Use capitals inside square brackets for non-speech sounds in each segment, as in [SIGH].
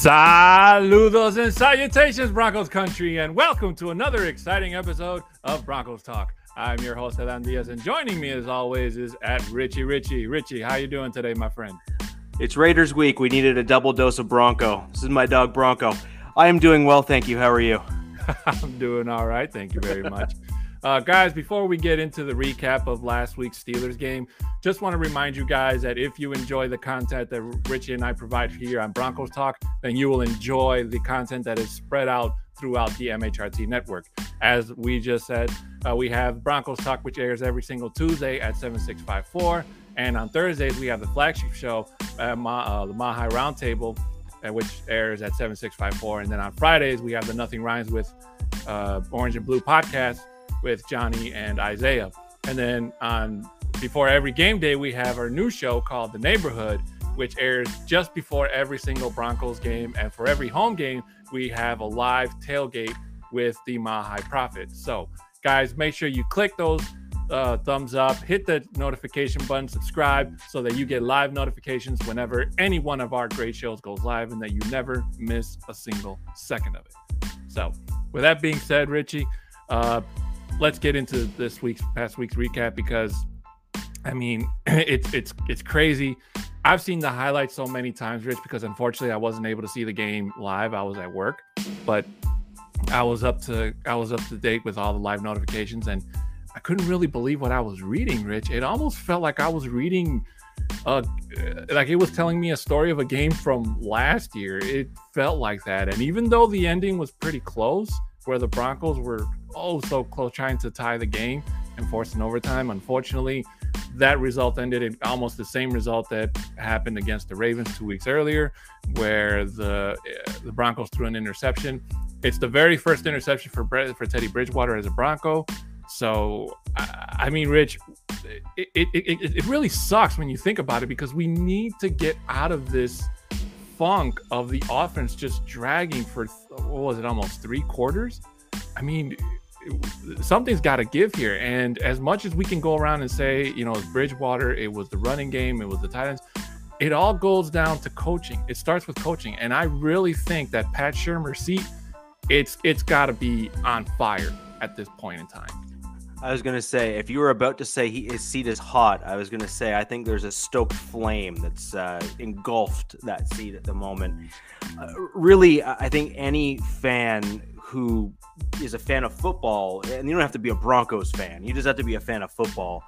Saludos and salutations, Broncos country, and welcome to another exciting episode of Broncos Talk. I'm your host, Adan Diaz, and joining me as always is at Richie Richie. Richie, how you doing today, my friend? It's Raiders week. We needed a double dose of Bronco. This is my dog Bronco. I am doing well, thank you. How are you? [LAUGHS] I'm doing all right. Thank you very much. Uh, guys, before we get into the recap of last week's Steelers game, just want to remind you guys that if you enjoy the content that Richie and I provide here on Broncos Talk, then you will enjoy the content that is spread out throughout the MHRT network. As we just said, uh, we have Broncos Talk, which airs every single Tuesday at 7654. And on Thursdays, we have the flagship show, uh, Ma, uh, the Mile High Roundtable, uh, which airs at 7654. And then on Fridays, we have the Nothing Rhymes with uh, Orange and Blue podcast with Johnny and Isaiah. And then on before every game day, we have our new show called The Neighborhood, which airs just before every single Broncos game. And for every home game, we have a live tailgate with the Mile High Prophets. So, guys, make sure you click those uh, thumbs up, hit the notification button, subscribe so that you get live notifications whenever any one of our great shows goes live and that you never miss a single second of it. So, with that being said, Richie, uh, let's get into this week's past week's recap because I mean [CLEARS THROAT] it's it's it's crazy. I've seen the highlights so many times, Rich, because unfortunately I wasn't able to see the game live. I was at work, but I was up to I was up to date with all the live notifications and I couldn't really believe what I was reading, Rich. It almost felt like I was reading uh like it was telling me a story of a game from last year. It felt like that. And even though the ending was pretty close, where the Broncos were oh so close trying to tie the game and force an overtime. Unfortunately, that result ended in almost the same result that happened against the Ravens two weeks earlier, where the uh, the Broncos threw an interception. It's the very first interception for for Teddy Bridgewater as a Bronco. So, I mean, Rich, it, it, it, it really sucks when you think about it because we need to get out of this funk of the offense just dragging for what was it almost three quarters i mean something's got to give here. And as much as we can go around and say you know it's bridgewater it was the running game it was the titans it all goes down to coaching. It starts with coaching. And i really think that pat shurmur seat it's it's got to be on fire at this point in time. I was gonna say, if you were about to say he, his seat is hot, I was gonna say I think there's a stoked flame that's uh, engulfed that seat at the moment. Uh, really, I think any fan who is a fan of football, and you don't have to be a Broncos fan, you just have to be a fan of football,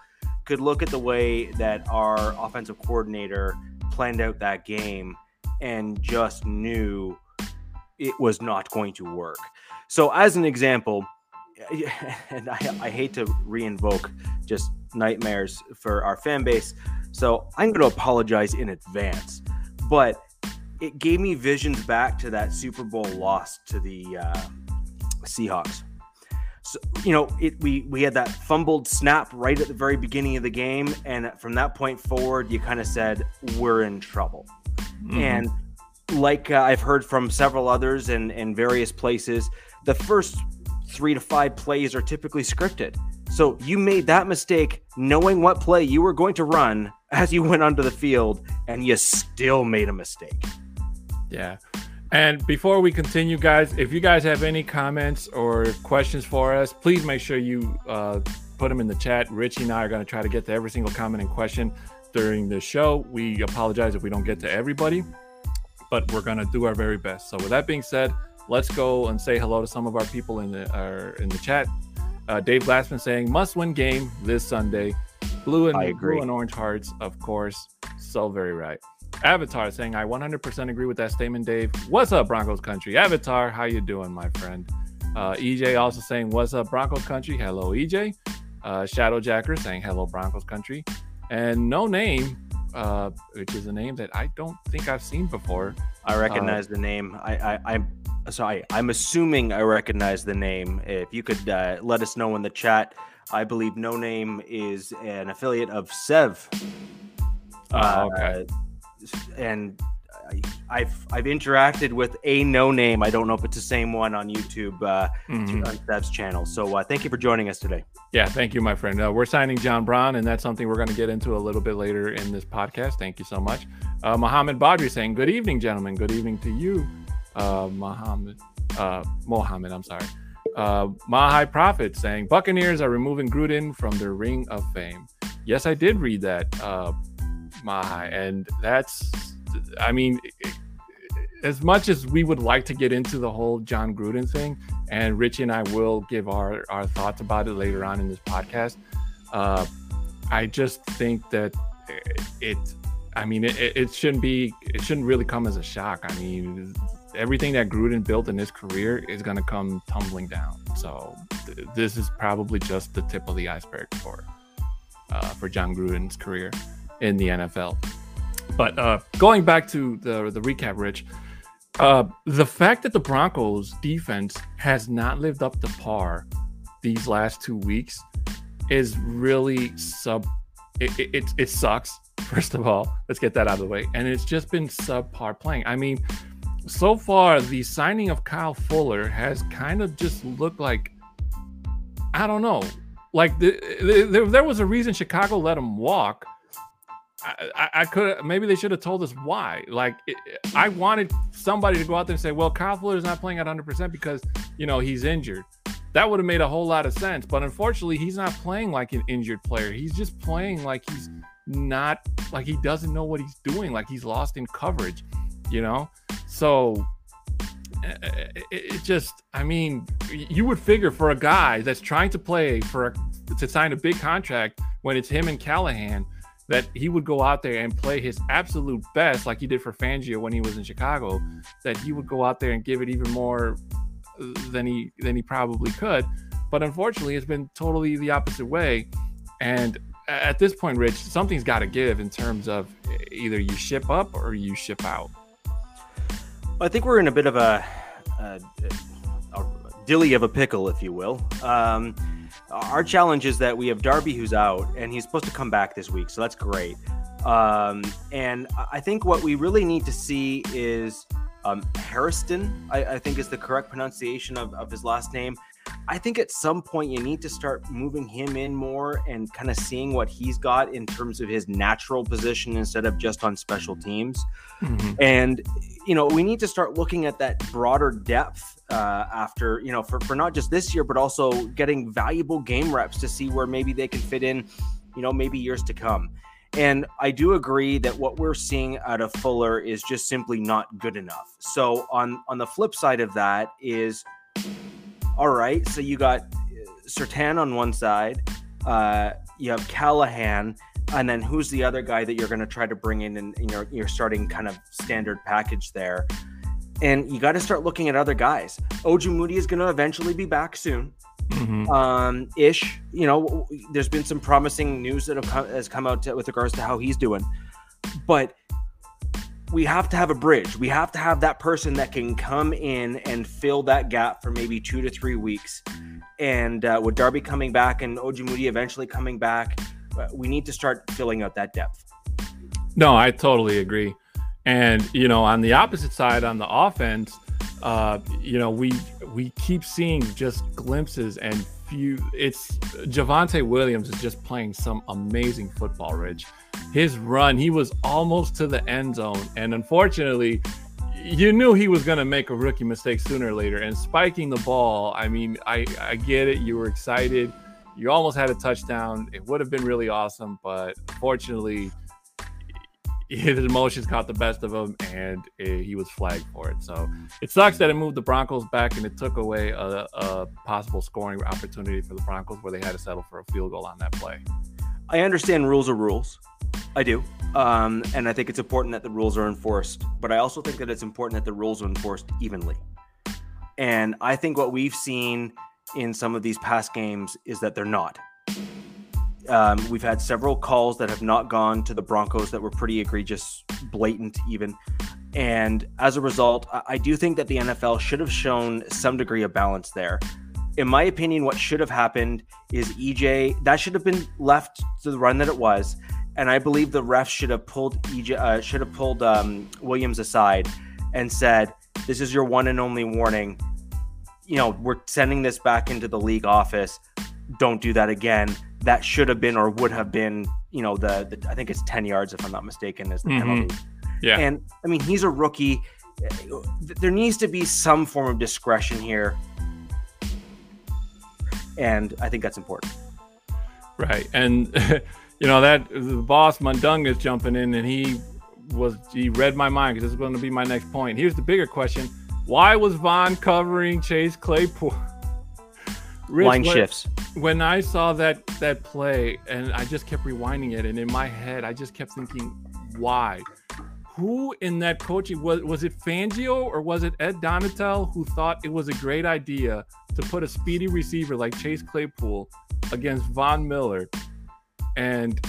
could look at the way that our offensive coordinator planned out that game and just knew it was not going to work. So, as an example [LAUGHS] and I, I hate to reinvoke just nightmares for our fan base. So I'm going to apologize in advance. But it gave me visions back to that Super Bowl loss to the uh, Seahawks. So, you know, it we we had that fumbled snap right at the very beginning of the game, and from that point forward, you kind of said we're in trouble. Mm-hmm. And like uh, I've heard from several others and in various places, the first three to five plays are typically scripted. So you made that mistake knowing what play you were going to run [LAUGHS] as you went onto the field, and you still made a mistake. Yeah. And before we continue, guys, if you guys have any comments or questions for us, please make sure you uh, put them in the chat. Richie and I are going to try to get to every single comment and question during the show. We apologize if we don't get to everybody, but we're going to do our very best. So, with that being said, let's go and say hello to some of our people in the uh, in the chat. Uh, Dave Glassman saying must win game this Sunday. Blue and blue and orange hearts, of course. So very right. Avatar saying I 100% agree with that statement, Dave. What's up, Broncos country? Avatar, how you doing, my friend? Uh, EJ also saying what's up, Broncos country? Hello, EJ. Uh, Shadow Jacker saying hello, Broncos country. And no name, uh, which is a name that I don't think I've seen before. I recognize uh, the name. I, I, I so I, I'm assuming I recognize the name. If you could uh, let us know in the chat, I believe No Name is an affiliate of Sev. Oh, okay. And I, have I've interacted with a No Name. I don't know if it's the same one on YouTube uh, mm-hmm. on Sev's channel. So uh, thank you for joining us today. Yeah, thank you, my friend. Uh, we're signing John Braun, and that's something we're going to get into a little bit later in this podcast. Thank you so much. Uh, Mohammed Badri saying, "Good evening, gentlemen. Good evening to you." uh, Muhammad, uh, Mohammed, I'm sorry. Uh, Mile High Prophet saying Buccaneers are removing Gruden from their ring of fame. Yes, I did read that, uh, Mile High, and that's, I mean, as much as we would like to get into the whole Jon Gruden thing, and Richie and I will give our our thoughts about it later on in this podcast. Uh, I just think that it, I mean, it, it shouldn't be, it shouldn't really come as a shock. I mean, everything that Gruden built in his career is going to come tumbling down. So th- this is probably just the tip of the iceberg for uh, for Jon Gruden's career in the NFL. But uh, going back to the the recap, Rich, uh, the fact that the Broncos defense has not lived up to par these last two weeks is really sub. It, it, it, sucks. [LAUGHS] First of all, let's get that out of the way. And it's just been subpar playing. I mean, so far, the signing of Kyle Fuller has kind of just looked like, I don't know, like the, the, there was a reason Chicago let him walk. I, I, could maybe they should have told us why. Like it, I wanted somebody to go out there and say, "Well, Kyle is not playing at 100 percent because you know he's injured." That would have made a whole lot of sense. But unfortunately, he's not playing like an injured player. He's just playing like he's not like he doesn't know what he's doing. Like he's lost in coverage. You know, so eh, eh, eh, it, just, I mean, you would figure for a guy that's trying to play for a, to sign a big contract when it's him and Callahan that he would go out there and play his absolute best, like he did for Fangio when he was in Chicago. That he would go out there and give it even more than he than he probably could. But unfortunately, it's been totally the opposite way. And at this point, Rich, something's got to give in terms of either you ship up or you ship out. I think we're in a bit of a, a, a dilly of a pickle, if you will. Um, our challenge is that we have Darby who's out, and he's supposed to come back this week, so that's great. Um, and I think what we really need to see is um, Hairston, I, I, think is the correct pronunciation of, of his last name. I think at some point you need to start moving him in more and kind of seeing what he's got in terms of his natural position instead of just on special teams. Mm-hmm. And, you know, we need to start looking at that broader depth uh, after, you know, for, for not just this year, but also getting valuable game reps to see where maybe they can fit in, you know, maybe years to come. And I do agree that what we're seeing out of Fuller is just simply not good enough. So on on the flip side of that is all right, so you got Surtain on one side, uh, you have Callahan, and then who's the other guy that you're going to try to bring in and you're, you're starting kind of standard package there. And you got to start looking at other guys. Ojemudia is going to eventually be back soon. Mm-hmm. Um, ish, you know, there's been some promising news that have come, has come out to, with regards to how he's doing, but we have to have a bridge. We have to have that person that can come in and fill that gap for maybe two to three weeks. And uh, with Darby coming back and Ojemudia eventually coming back, uh, we need to start filling out that depth. No, I totally agree. And you know, on the opposite side, on the offense, uh, you know, we we keep seeing just glimpses and few. It's Javonte Williams is just playing some amazing football, Rich his run, he was almost to the end zone. And unfortunately, you knew he was going to make a rookie mistake sooner or later. And spiking the ball, I mean, I, I get it. You were excited. You almost had a touchdown. It would have been really awesome. But unfortunately, [LAUGHS] his emotions caught the best of him and it, he was flagged for it. So it sucks that it moved the Broncos back and it took away a, a possible scoring opportunity for the Broncos where they had to settle for a field goal on that play. I understand rules are rules. I do. Um, and I think it's important that the rules are enforced, but I also think that it's important that the rules are enforced evenly. And I think what we've seen in some of these past games is that they're not. Um, we've had several calls that have not gone to the Broncos that were pretty egregious, blatant, even. And as a result, I do think that the NFL should have shown some degree of balance there in my opinion, what should have happened is EJ that should have been left to the run that it was, and I believe the refs should have pulled EJ uh, should have pulled um, Williams aside and said, "This is your one and only warning. You know, we're sending this back into the league office. Don't do that again." That should have been or would have been, you know, the, the I think it's ten yards if I'm not mistaken, is the mm-hmm. penalty. Yeah, and I mean he's a rookie there needs to be some form of discretion here. And I think that's important. Right. And, [LAUGHS] you know, that the boss Mundunga is jumping in and he was, he read my mind because this is going to be my next point. Here's the bigger question Why was Von covering Chase Claypool? [LAUGHS] Rich, Line when, shifts. When I saw that that play and I just kept rewinding it, and in my head, I just kept thinking, why? who in that coaching was was it Fangio or was it Ed Donatell who thought it was a great idea to put a speedy receiver like Chase Claypool against Von Miller? And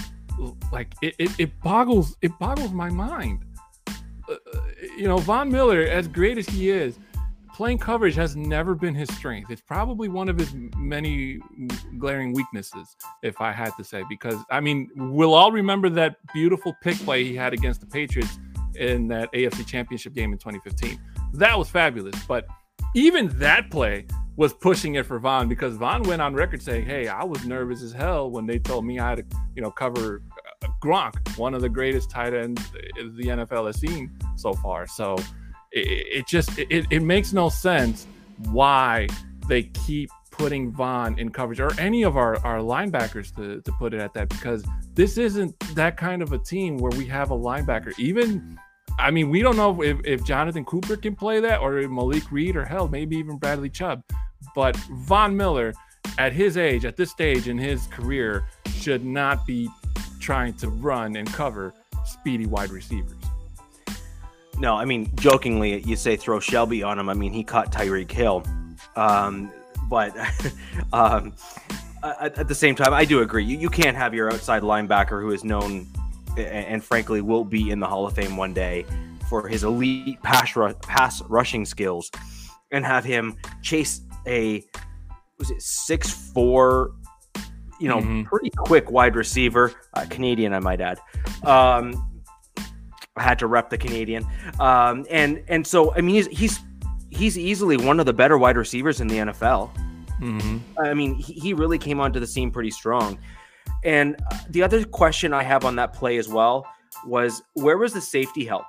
like it, it, it boggles it boggles my mind. Uh, you know, Von Miller, as great as he is, playing coverage has never been his strength. It's probably one of his many glaring weaknesses, if I had to say, because I mean, we'll all remember that beautiful pick play he had against the Patriots in that AFC Championship game in 2015. That was fabulous. But even that play was pushing it for Von because Von went on record saying, "Hey, I was nervous as hell when they told me I had to, you know, cover uh, Gronk, one of the greatest tight ends the NFL has seen so far." So it, it just it, it makes no sense why they keep putting Von in coverage or any of our, our linebackers to, to put it at that because this isn't that kind of a team where we have a linebacker. Even I mean, we don't know if, if Jonathan Cooper can play that or Malik Reed or hell, maybe even Bradley Chubb. But Von Miller, at his age, at this stage in his career, should not be trying to run and cover speedy wide receivers. No, I mean, jokingly, you say throw Shelby on him. I mean, he caught Tyreek Hill. Um, but [LAUGHS] um, at, at, the same time, I do agree. You, you can't have your outside linebacker who is known and frankly will be in the Hall of Fame one day for his elite pass, pass rushing skills and have him chase a was it six four you know mm-hmm. pretty quick wide receiver uh, Canadian I might add um, I had to rep the Canadian um, and and so I mean he's he's he's easily one of the better wide receivers in the NFL mm-hmm. I mean he, he really came onto the scene pretty strong and the other question I have on that play as well was where was the safety help?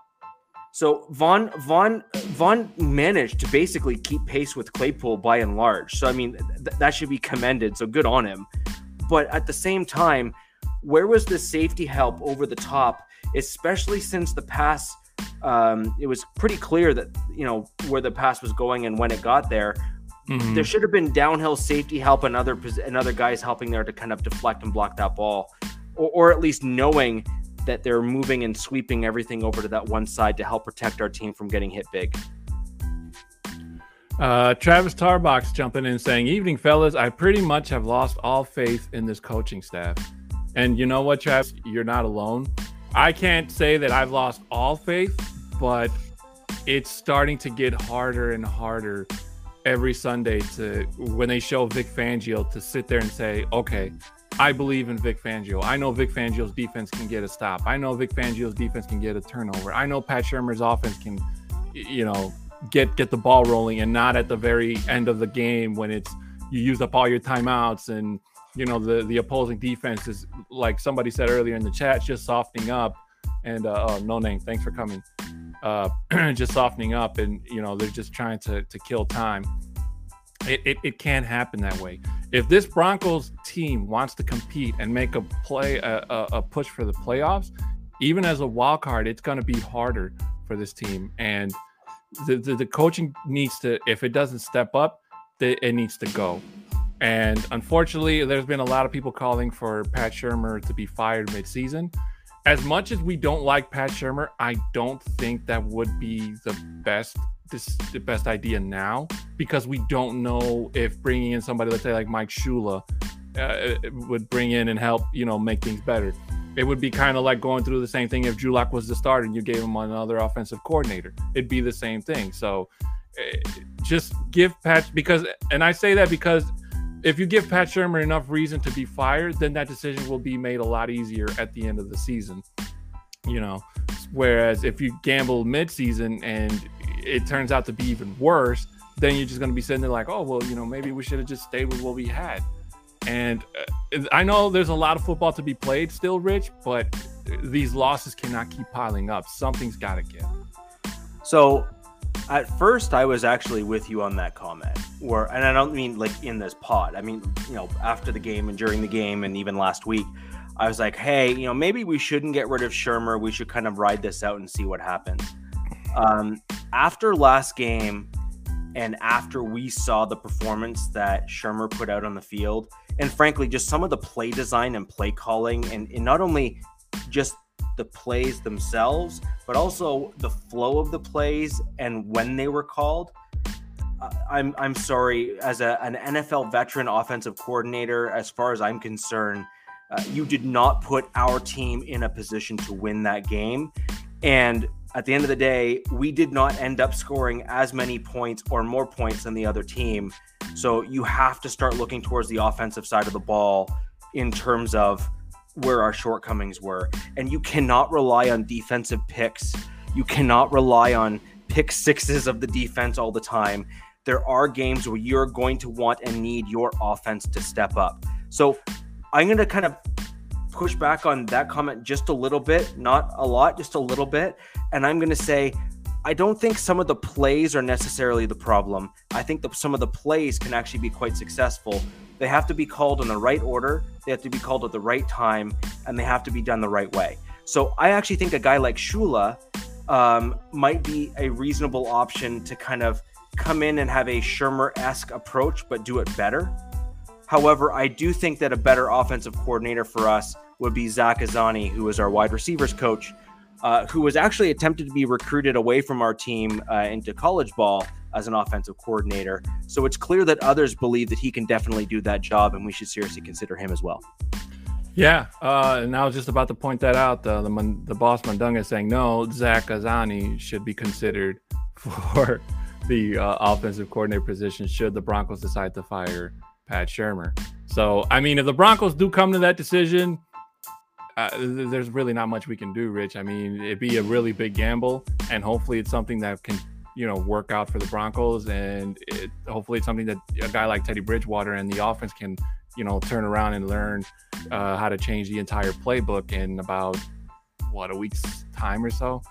So Von Von Von managed to basically keep pace with Claypool by and large. So I mean th- that should be commended. So good on him. But at the same time, where was the safety help over the top, especially since the pass? Um, it was pretty clear that you know where the pass was going and when it got there. Mm-hmm. There should have been downhill safety help and other and other guys helping there to kind of deflect and block that ball, or, or at least knowing that they're moving and sweeping everything over to that one side to help protect our team from getting hit big. Uh, Travis Tarbox jumping in saying, "Evening, fellas. I pretty much have lost all faith in this coaching staff, and you know what, Travis? You're not alone. I can't say that I've lost all faith, but it's starting to get harder and harder every Sunday to when they show Vic Fangio to sit there and say, okay, I believe in Vic Fangio. I know Vic Fangio's defense can get a stop. I know Vic Fangio's defense can get a turnover. I know Pat Shurmur's offense can, you know, get get the ball rolling and not at the very end of the game when it's you used up all your timeouts and you know the the opposing defense is like somebody said earlier in the chat just softening up and uh, oh no name thanks for coming uh, [CLEARS THROAT] just softening up, and you know they're just trying to to kill time. It, it, it can't happen that way. If this Broncos team wants to compete and make a play a, a, a push for the playoffs, even as a wild card, it's going to be harder for this team. And the, the, the coaching needs to, if it doesn't step up, it needs to go. And unfortunately, there's been a lot of people calling for Pat Shurmur to be fired midseason as much as we don't like Pat Shurmur, I don't think that would be the best this the best idea now because we don't know if bringing in somebody, let's say like Mike Shula, uh, would bring in and help you know make things better. It would be kind of like going through the same thing if Drew Lock was the starter and you gave him another offensive coordinator. It'd be the same thing. So uh, just give Pat because, and I say that because if you give Pat Shurmur enough reason to be fired, then that decision will be made a lot easier at the end of the season. You know, whereas if you gamble midseason and it turns out to be even worse, then you're just going to be sitting there like, oh, well, you know, maybe we should have just stayed with what we had. And uh, I know there's a lot of football to be played still, Rich, but these losses cannot keep piling up. Something's got to give. So at first I was actually with you on that comment. Where and I don't mean like in this pod. I mean, you know, after the game and during the game and even last week, I was like, hey, you know, maybe we shouldn't get rid of Shurmur. We should kind of ride this out and see what happens. Um, after last game, and after we saw the performance that Shurmur put out on the field, and frankly, just some of the play design and play calling, and, and not only just the plays themselves, but also the flow of the plays and when they were called. I'm I'm sorry, as a, an NFL veteran offensive coordinator, as far as I'm concerned, uh, you did not put our team in a position to win that game. And at the end of the day, we did not end up scoring as many points or more points than the other team. So you have to start looking towards the offensive side of the ball in terms of where our shortcomings were. And you cannot rely on defensive picks. You cannot rely on pick sixes of the defense all the time. There are games where you're going to want and need your offense to step up. So I'm going to kind of push back on that comment just a little bit, not a lot, just a little bit. And I'm going to say, I don't think some of the plays are necessarily the problem. I think that some of the plays can actually be quite successful. They have to be called in the right order, they have to be called at the right time, and they have to be done the right way. So I actually think a guy like Shula um, might be a reasonable option to kind of come in and have a Shurmur esque approach, but do it better. However, I do think that a better offensive coordinator for us would be Zach Azzanni, who is our wide receivers coach, uh, who was actually attempted to be recruited away from our team uh, into college ball as an offensive coordinator. So it's clear that others believe that he can definitely do that job, and we should seriously consider him as well. Yeah, uh, and I was just about to point that out. The the, boss is saying no, Zach Azzanni should be considered [LAUGHS] for the uh, offensive coordinator position should the Broncos decide to fire Pat Shurmur. So, I mean, if the Broncos do come to that decision, uh, there's really not much we can do, Rich. I mean, it'd be a really big gamble, and hopefully, it's something that can, you know, work out for the Broncos, and it, hopefully, it's something that a guy like Teddy Bridgewater and the offense can, you know, turn around and learn uh, how to change the entire playbook in about what a week's time or so.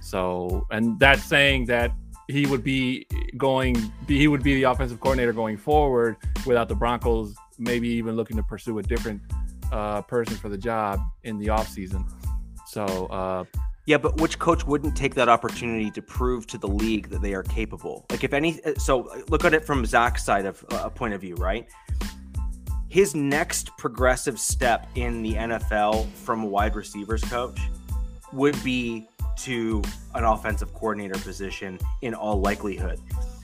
So, and that's saying that he would be going he would be the offensive coordinator going forward without the Broncos maybe even looking to pursue a different uh, person for the job in the offseason. So uh, yeah, but which coach wouldn't take that opportunity to prove to the league that they are capable? Like if any so look at it from Zach's side of a uh, point of view, right? His next progressive step in the NFL from a wide receivers coach would be to an offensive coordinator position in all likelihood.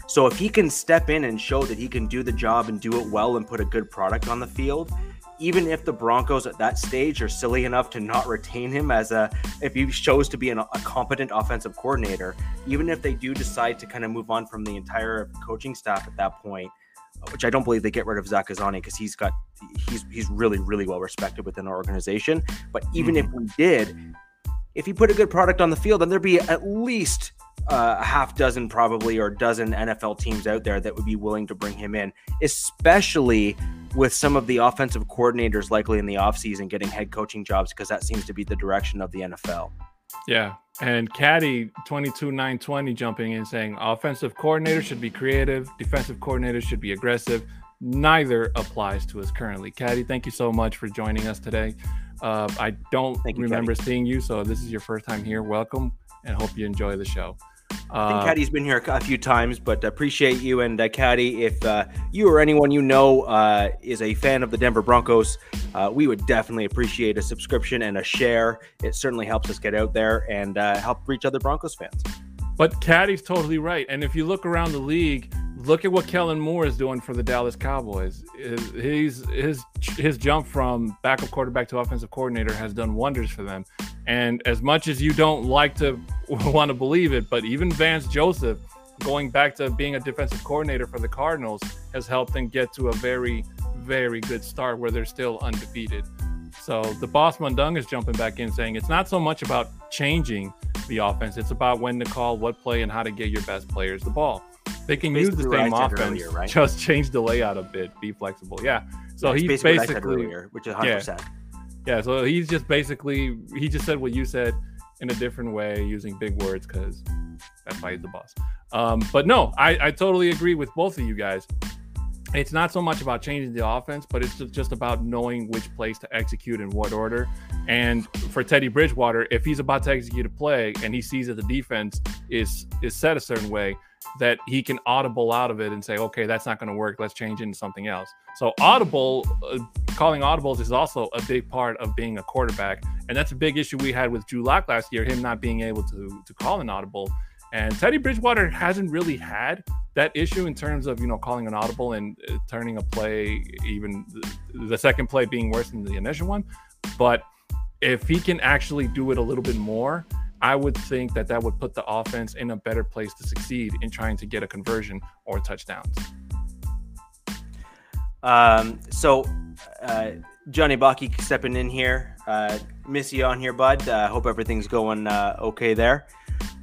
So if he can step in and show that he can do the job and do it well and put a good product on the field, even if the Broncos at that stage are silly enough to not retain him as a if he shows to be an, a competent offensive coordinator, even if they do decide to kind of move on from the entire coaching staff at that point, which I don't believe they get rid of Zach Azzanni because he's got he's he's really really well respected within our organization. But even mm-hmm. if we did, if he put a good product on the field, then there'd be at least uh, a half dozen, probably, or a dozen NFL teams out there that would be willing to bring him in, especially with some of the offensive coordinators likely in the offseason getting head coaching jobs because that seems to be the direction of the NFL. Yeah. And Caddy 22920 jumping in saying offensive coordinator should be creative, defensive coordinator should be aggressive. Neither applies to us currently. Caddy, thank you so much for joining us today. Uh, I don't you, remember seeing you, so this is your first time here. Welcome, and hope you enjoy the show. I think uh, Caddy's been here a few times, but appreciate you. And uh, Caddy, if uh, you or anyone you know uh, is a fan of the Denver Broncos, uh, we would definitely appreciate a subscription and a share. It certainly helps us get out there and uh, help reach other Broncos fans. But Caddy's totally right. And if you look around the league, look at what Kellen Moore is doing for the Dallas Cowboys. He's his his jump from backup quarterback to offensive coordinator has done wonders for them. And as much as you don't like to [LAUGHS] want to believe it, but even Vance Joseph going back to being a defensive coordinator for the Cardinals has helped them get to a very very good start where they're still undefeated. So the boss Mundung is jumping back in saying it's not so much about changing the offense, it's about when to call what play and how to get your best players the ball. They can use the same offense, earlier, right? just change the layout a bit, be flexible. Yeah. So yeah, he's basically, basically earlier, which is 100%. Yeah, yeah. So he's just basically he just said what you said in a different way using big words because that's why he's the boss. Um, but no, I, I totally agree with both of you guys. It's not so much about changing the offense, but it's just about knowing which plays to execute in what order. And for Teddy Bridgewater, if he's about to execute a play and he sees that the defense is is set a certain way, that he can audible out of it and say, okay, that's not going to work. Let's change into something else. So audible, uh, calling audibles is also a big part of being a quarterback, and that's a big issue we had with Drew Lock last year, him not being able to to call an audible. And Teddy Bridgewater hasn't really had that issue in terms of you know calling an audible and uh, turning a play, even the, the second play being worse than the initial one. But if he can actually do it a little bit more, I would think that that would put the offense in a better place to succeed in trying to get a conversion or touchdowns. Um, so, uh, Johnny Baki stepping in here. Uh, miss you on here, bud. Uh, hope everything's going uh, okay there.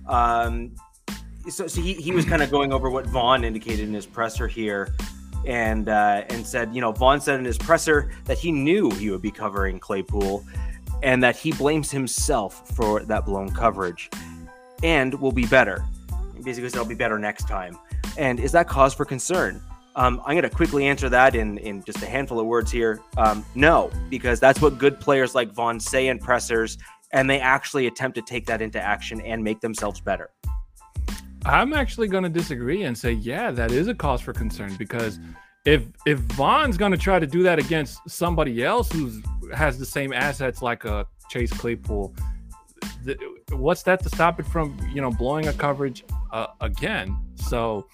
Um, so, so he, he was kind of going over what Von indicated in his presser here and uh, and said, you know, Von said in his presser that he knew he would be covering Claypool and that he blames himself for that blown coverage and will be better. Basically, said, I'll be better next time. And is that cause for concern? Um, I'm going to quickly answer that in, in just a handful of words here. Um, no, because that's what good players like Von say in pressers, and they actually attempt to take that into action and make themselves better. I'm actually going to disagree and say, yeah, that is a cause for concern because if if Von's to try to do that against somebody else who has the same assets like a Chase Claypool, what's that to stop it from you know blowing a coverage uh, again? So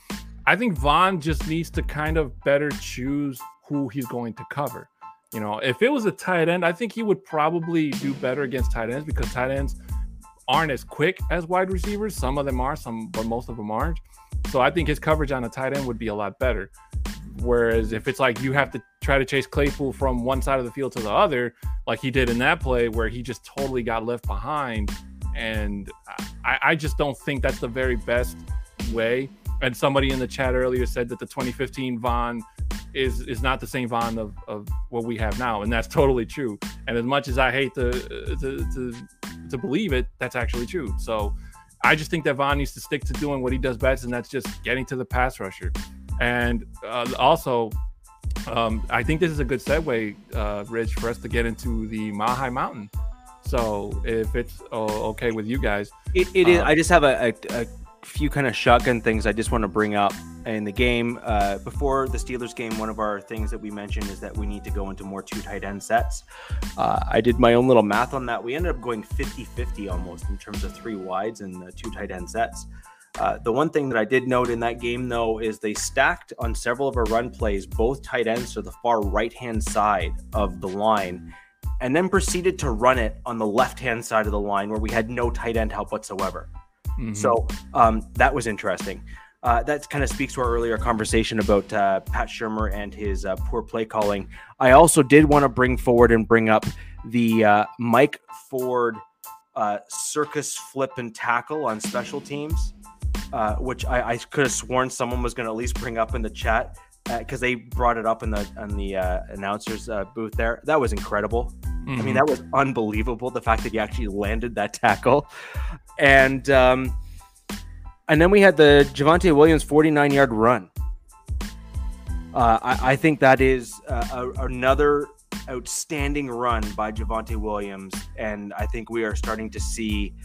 I think Von just needs to kind of better choose who he's going to cover. You know, if it was a tight end, I think he would probably do better against tight ends because tight ends aren't as quick as wide receivers. Some of them are, some, but most of them aren't. So I think his coverage on a tight end would be a lot better. Whereas if it's like you have to try to chase Claypool from one side of the field to the other, like he did in that play where he just totally got left behind, and I, I just don't think that's the very best way. And somebody in the chat earlier said that the 2015 Von is is not the same Von of, of what we have now, and that's totally true. And as much as I hate to to to, to believe it, that's actually true. So I just think that Von needs to stick to doing what he does best, and that's just getting to the pass rusher. And uh, also, um, I think this is a good segue, uh, Rich, for us to get into the Mile High Mountain. So if it's uh, okay with you guys, it, it is. Um, I just have a, a, a few kind of shotgun things I just want to bring up in the game. Uh, before the Steelers game, one of our things that we mentioned is that we need to go into more two tight end sets. Uh, I did my own little math on that. We ended up going 50 50 almost in terms of three wides and the two tight end sets. Uh, the one thing that I did note in that game, though, is they stacked on several of our run plays both tight ends to the far right hand side of the line, and then proceeded to run it on the left hand side of the line where we had no tight end help whatsoever. Mm-hmm. So um, that was interesting. Uh, that kind of speaks to our earlier conversation about uh, Pat Shurmur and his uh, poor play calling. I also did want to bring forward and bring up the uh, Mike Ford uh, circus flip and tackle on special teams uh, which I, I could have sworn someone was going to at least bring up in the chat because uh, they brought it up in the in the uh, announcers uh, booth there. That was incredible. Mm-hmm. I mean, mm-hmm. that was unbelievable. The fact that he actually landed that tackle, and um, and then we had the Javonte Williams 49 yard run. Uh, I, I, think that is uh, a, another outstanding run by Javonte Williams, and I think we are starting to see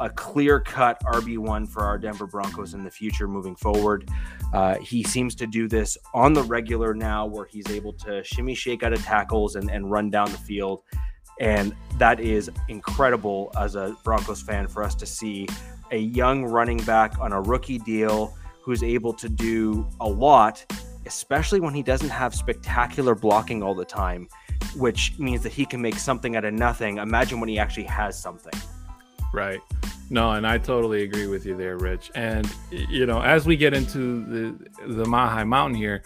a clear cut RB1 for our Denver Broncos in the future moving forward. Uh, he seems to do this on the regular now, where he's able to shimmy shake out of tackles and, and run down the field. And that is incredible as a Broncos fan for us to see a young running back on a rookie deal who's able to do a lot, especially when he doesn't have spectacular blocking all the time, which means that he can make something out of nothing. Imagine when he actually has something. Right. No, and I totally agree with you there, Rich. And you know, as we get into the the High Mountain here,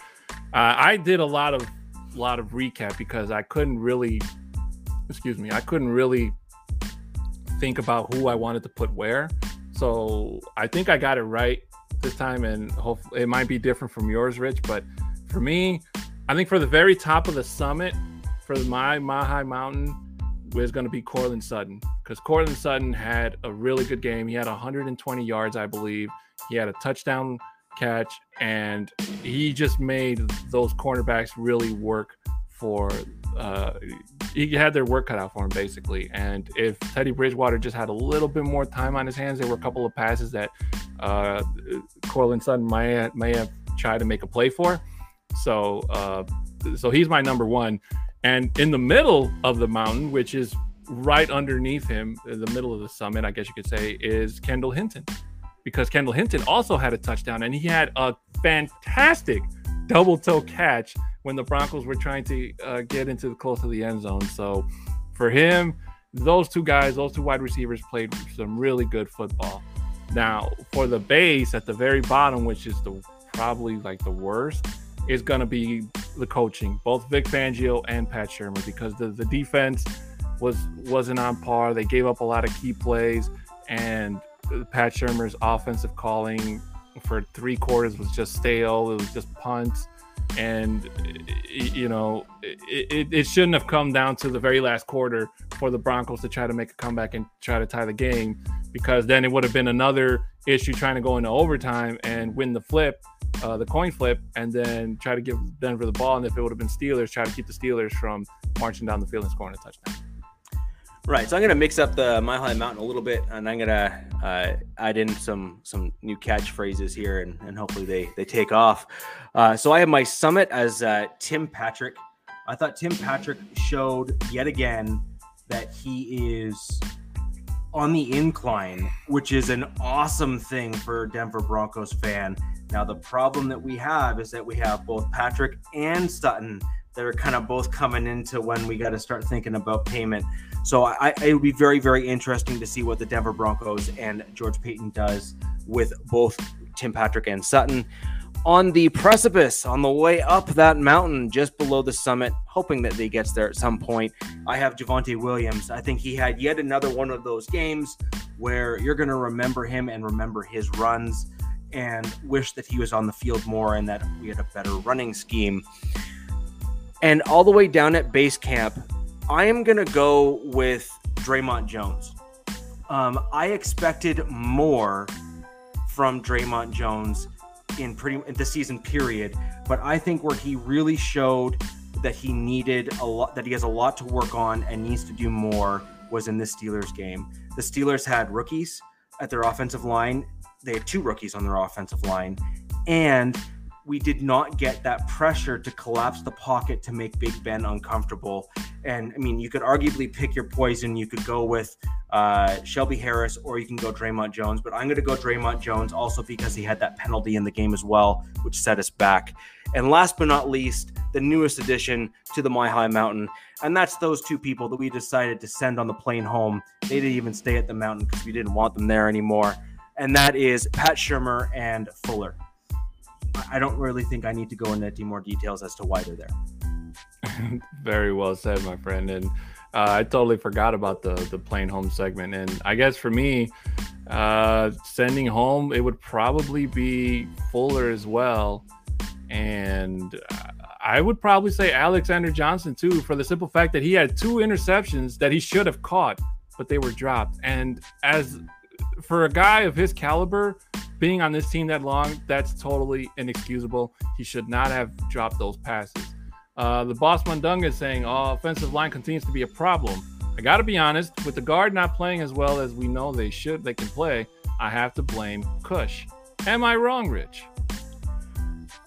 uh, I did a lot of lot of recap because I couldn't really, excuse me, I couldn't really think about who I wanted to put where. So I think I got it right this time, and hopefully it might be different from yours, Rich. But for me, I think for the very top of the summit, for my High Mountain, was going to be Courtland Sutton because Courtland Sutton had a really good game. He had 120 yards, I believe. He had a touchdown catch, and he just made those cornerbacks really work for. Uh, he had their work cut out for him basically. And if Teddy Bridgewater just had a little bit more time on his hands, there were a couple of passes that uh, Courtland Sutton may may have tried to make a play for. So, uh, so he's my number one. And in the middle of the mountain, which is right underneath him, in the middle of the summit, I guess you could say, is Kendall Hinton. Because Kendall Hinton also had a touchdown and he had a fantastic double toe catch when the Broncos were trying to uh, get into the close to the end zone. So for him, those two guys, those two wide receivers played some really good football. Now, for the base at the very bottom, which is the probably like the worst, is going to be the coaching, both Vic Fangio and Pat Shurmur, because the, the defense was wasn't on par. They gave up a lot of key plays, and Pat Shurmur's offensive calling for three quarters was just stale. It was just punts, and you know it, it, it shouldn't have come down to the very last quarter for the Broncos to try to make a comeback and try to tie the game, because then it would have been another issue trying to go into overtime and win the flip uh, the coin flip and then try to give Denver the ball. And if it would have been Steelers, try to keep the Steelers from marching down the field and scoring a touchdown. Right. So I'm to mix up the Mile High Mountain a little bit, and I'm to uh, add in some some new catchphrases here, and, and hopefully they they take off. Uh, so I have my summit as uh, Tim Patrick. I thought Tim Patrick showed yet again that he is on the incline, which is an awesome thing for a Denver Broncos fan. Now, the problem that we have is that we have both Patrick and Sutton that are kind of both coming into when we got to start thinking about payment. So I, it would be very, very interesting to see what the Denver Broncos and George Paton does with both Tim Patrick and Sutton. On the precipice, on the way up that mountain, just below the summit, hoping that he gets there at some point. I have Javonte Williams. I think he had yet another one of those games where you're going to remember him and remember his runs and wish that he was on the field more and that we had a better running scheme. And all the way down at base camp, I am going to go with Dre'Mont Jones. Um, I expected more from Dre'Mont Jones in pretty the season period, but I think where he really showed that he needed a lot, that he has a lot to work on and needs to do more was in this Steelers game. The Steelers had rookies at their offensive line they had two rookies on their offensive line, and we did not get that pressure to collapse the pocket to make Big Ben uncomfortable. And I mean, you could arguably pick your poison. You could go with uh, Shelby Harris, or you can go Dre'Mont Jones. But I'm going to go Dre'Mont Jones also because he had that penalty in the game as well, which set us back. And last but not least, the newest addition to the Mile High Mountain, and that's those two people that we decided to send on the plane home. They didn't even stay at the mountain because we didn't want them there anymore and that is Pat Shurmur and Fuller. I don't really think I need to go into any more details as to why they're there. [LAUGHS] Very well said, my friend. And uh, I totally forgot about the the plane home segment. And I guess for me, uh, sending home, it would probably be Fuller as well. And I would probably say Alexander Johnson too, for the simple fact that he had two interceptions that he should have caught, but they were dropped. And as for a guy of his caliber, being on this team that long, that's totally inexcusable. He should not have dropped those passes. Uh, the boss Mundunga is saying, oh, offensive line continues to be a problem. I got to be honest, with the guard not playing as well as we know they should, they can play, I have to blame Cush. Am I wrong, Rich?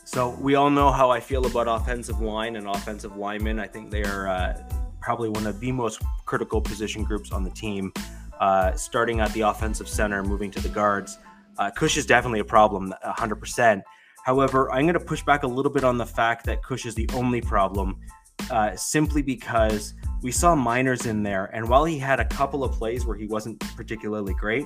So we all know how I feel about offensive line and offensive linemen. I think they are uh, probably one of the most critical position groups on the team uh, starting at the offensive center, moving to the guards. Uh, Cush is definitely a problem, 100%. However, I'm going to push back a little bit on the fact that Cush is the only problem, uh, simply because we saw Meinerz in there. And while he had a couple of plays where he wasn't particularly great,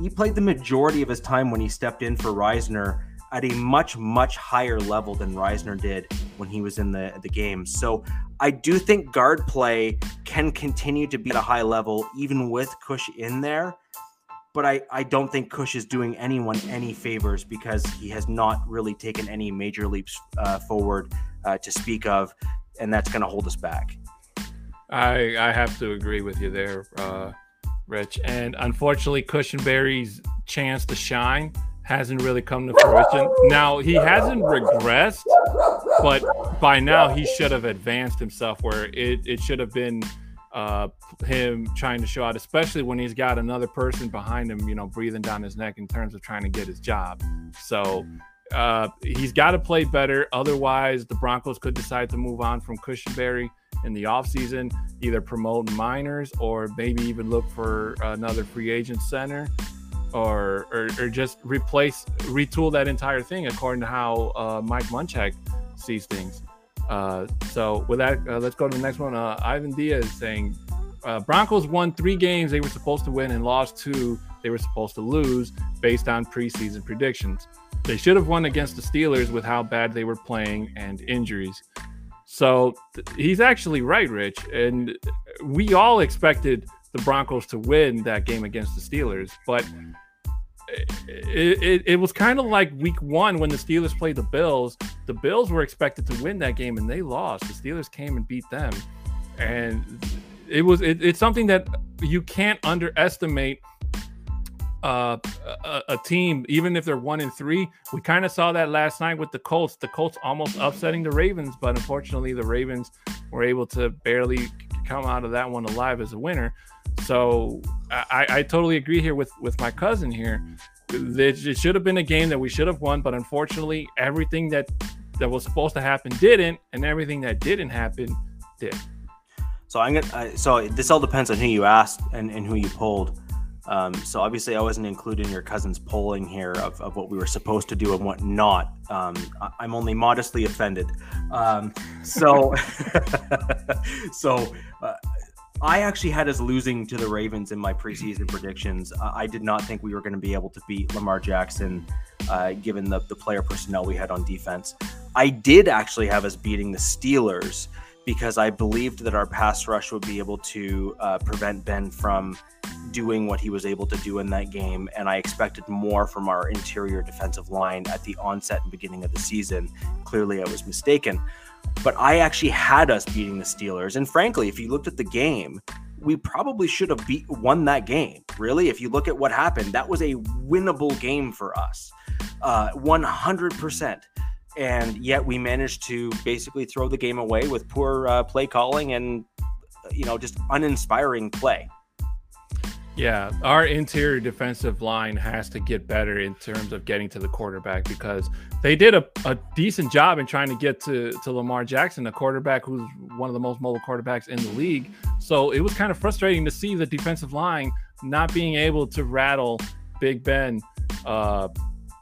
he played the majority of his time when he stepped in for Risner at a much, much higher level than Risner did when he was in the, the game. So I do think guard play can continue to be at a high level, even with Cush in there. But I, I don't think Cush is doing anyone any favors because he has not really taken any major leaps uh, forward uh, to speak of, and that's going to hold us back. I I have to agree with you there, uh, Rich. And unfortunately, Cushenberry's chance to shine hasn't really come to fruition. Now he hasn't regressed, but by now he should have advanced himself where it, it should have been uh, him trying to show out, especially when he's got another person behind him, you know, breathing down his neck in terms of trying to get his job. So uh, he's got to play better. Otherwise, the Broncos could decide to move on from Cushenberry in the offseason, either promote Meinerz or maybe even look for another free agent center or, or, or just replace, retool that entire thing according to how uh, Mike Munchak sees things. Uh, so with that, uh, let's go to the next one. Uh, Ivan Diaz saying uh, Broncos won three games they were supposed to win and lost two they were supposed to lose based on preseason predictions. They should have won against the Steelers with how bad they were playing and injuries. So th- he's actually right, Rich. And we all expected the Broncos to win that game against the Steelers, but it, it, it was kind of like week one when the Steelers played the Bills. The Bills were expected to win that game and they lost. The Steelers came and beat them. And it was it, it's something that you can't underestimate uh, a, a, team, even if they're one in three. We kind of saw that last night with the Colts. The Colts almost upsetting the Ravens, but unfortunately, the Ravens were able to barely come out of that one alive as a winner. So I, I totally agree here with with my cousin here. It, should have been a game that we should have won, but unfortunately, everything that that was supposed to happen didn't, and everything that didn't happen did. So I'm gonna. So this all depends on who you asked and, and who you polled. Um, so obviously, I wasn't including your cousin's polling here of, of what we were supposed to do and what not. Um, I, am only modestly offended. Um, so, [LAUGHS] so uh, I actually had us losing to the Ravens in my preseason predictions. Uh, I did not think we were going to be able to beat Lamar Jackson, uh, given the, the player personnel we had on defense. I did actually have us beating the Steelers because I believed that our pass rush would be able to uh, prevent Ben from doing what he was able to do in that game. And I expected more from our interior defensive line at the onset and beginning of the season. Clearly, I was mistaken but I actually had us beating the Steelers. And frankly, if you looked at the game, we probably should have beat won that game. Really, if you look at what happened, that was a winnable game for us, uh, 100%. And yet we managed to basically throw the game away with poor uh, play calling and you know just uninspiring play. Yeah, our interior defensive line has to get better in terms of getting to the quarterback because they did a, a decent job in trying to get to, to Lamar Jackson, a quarterback who's one of the most mobile quarterbacks in the league. So it was kind of frustrating to see the defensive line not being able to rattle Big Ben. Uh,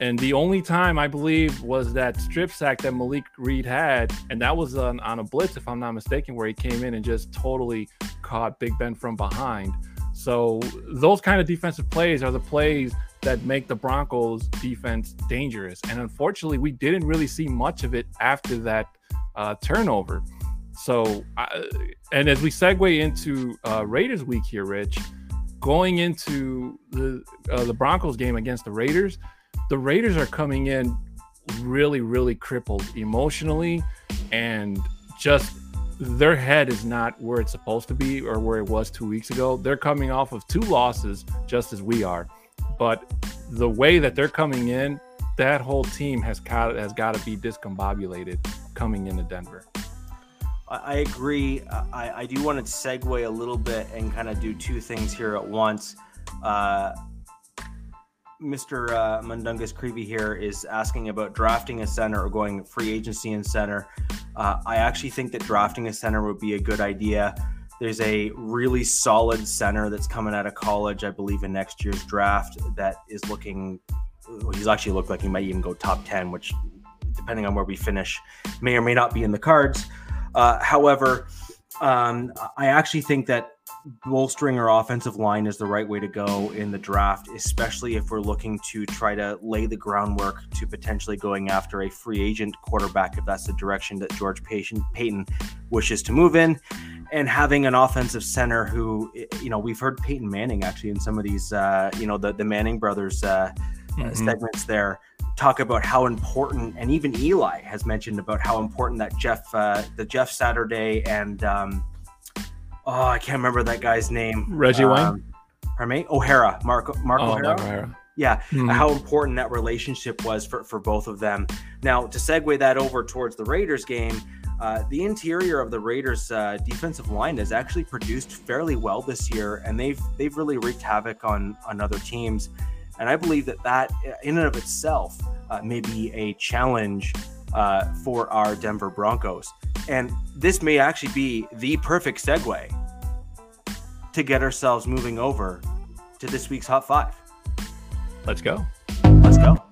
and the only time I believe was that strip sack that Malik Reed had, and that was on, on a blitz, if I'm not mistaken, where he came in and just totally caught Big Ben from behind. So those kind of defensive plays are the plays that make the Broncos defense dangerous. And unfortunately, we didn't really see much of it after that uh, turnover. So, uh, and as we segue into uh, Raiders week here, Rich, going into the uh, the Broncos game against the Raiders, the Raiders are coming in really, really crippled emotionally and just their head is not where it's supposed to be or where it was two weeks ago. They're coming off of two losses just as we are. But the way that they're coming in, that whole team has got, has got to be discombobulated coming into Denver. I agree. I, I do want to segue a little bit and kind of do two things here at once. Uh, Mr. Uh, Mundungus Creevy here is asking about drafting a center or going free agency in center. Uh, I actually think that drafting a center would be a good idea. There's a really solid center that's coming out of college, I believe, in next year's draft that is looking. He's actually looked like he might even go top 10, which, depending on where we finish, may or may not be in the cards. Uh, however, um, I actually think that bolstering our offensive line is the right way to go in the draft, especially if we're looking to try to lay the groundwork to potentially going after a free agent quarterback, if that's the direction that George Paton wishes to move in. And having an offensive center who, you know, we've heard Peyton Manning actually in some of these, uh, you know, the, the Manning brothers uh, mm-hmm. segments there talk about how important, and even Eli has mentioned about how important that Jeff, uh, the Jeff Saturday and um, oh, I can't remember that guy's name. Reggie um, Wayne. Pardon me, O'Hara, Mark Mark oh, O'Hara. O'Hara. Yeah, mm-hmm. how important that relationship was for, for both of them. Now, to segue that over towards the Raiders game, uh, the interior of the Raiders' uh, defensive line has actually produced fairly well this year, and they've they've really wreaked havoc on on other teams. And I believe that that, uh, in and of itself, uh, may be a challenge uh, for our Denver Broncos. And this may actually be the perfect segue to get ourselves moving over to this week's Hot Five. Let's go. Let's go.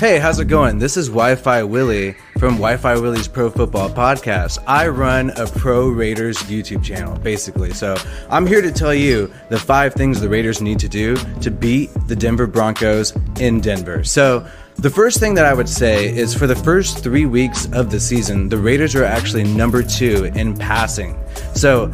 Hey, how's it going? This is Wi Fi Willie from Wi Fi Willie's Pro Football Podcast. I run a Pro Raiders YouTube channel, basically. So I'm here to tell you the five things the Raiders need to do to beat the Denver Broncos in Denver. So the first thing that I would say is for the first three weeks of the season, the Raiders are actually number two in passing. So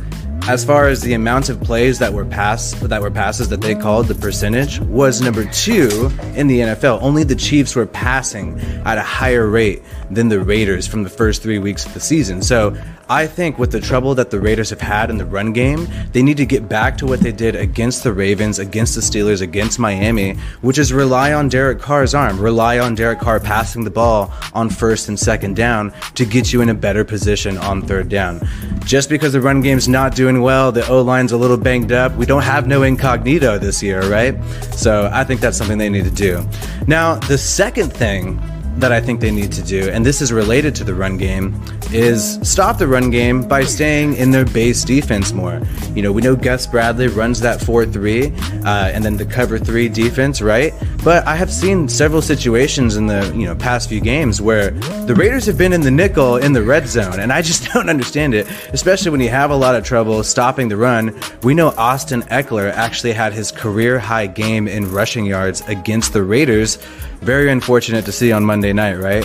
as far as the amount of plays that were pass that were passes that they called the percentage was number two in the NFL. Only the Chiefs were passing at a higher rate than the Raiders from the first three weeks of the season. So I think with the trouble that the Raiders have had in the run game, they need to get back to what they did against the Ravens, against the Steelers, against Miami, which is rely on Derek Carr's arm, rely on Derek Carr passing the ball on first and second down to get you in a better position on third down. Just because the run game's not doing well, the O line's a little banged up, we don't have no incognito this year, right? So I think that's something they need to do. Now, the second thing that I think they need to do, and this is related to the run game, is stop the run game by staying in their base defense more. You know, we know Gus Bradley runs that 4 3 uh, and then the cover 3 defense, right? But I have seen several situations in the you know past few games where the Raiders have been in the nickel in the red zone, and I just [LAUGHS] don't understand it, especially when you have a lot of trouble stopping the run. We know Austin Ekeler actually had his career high game in rushing yards against the Raiders. Very unfortunate to see on Monday night, right?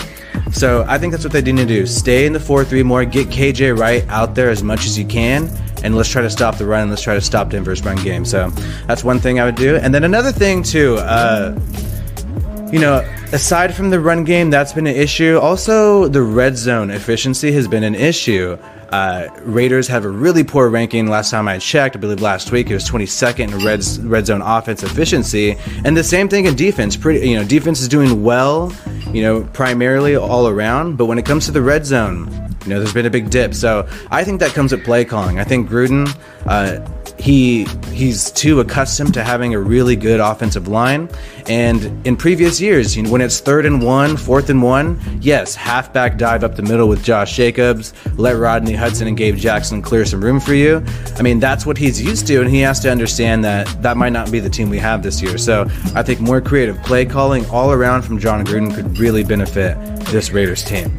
So I think that's what they need to do. Stay in the 4 3 more, get KJ Wright out there as much as you can, and let's try to stop the run and let's try to stop Denver's run game. So that's one thing I would do. And then another thing, too, uh, you know, aside from the run game, that's been an issue. Also, the red zone efficiency has been an issue. Uh, Raiders have a really poor ranking. Last time I checked, I believe last week it was 22nd in red red zone offense efficiency, and the same thing in defense. Pretty, you know, defense is doing well, you know, primarily all around. But when it comes to the red zone, you know, there's been a big dip. So I think that comes with play calling. I think Gruden. Uh, he he's too accustomed to having a really good offensive line. And in previous years, you know, when it's third and one, fourth and one, yes, halfback dive up the middle with Josh Jacobs, let Rodney Hudson and Gabe Jackson clear some room for you. I mean, that's what he's used to, and he has to understand that that might not be the team we have this year. So I think more creative play calling all around from Jon Gruden could really benefit this Raiders team.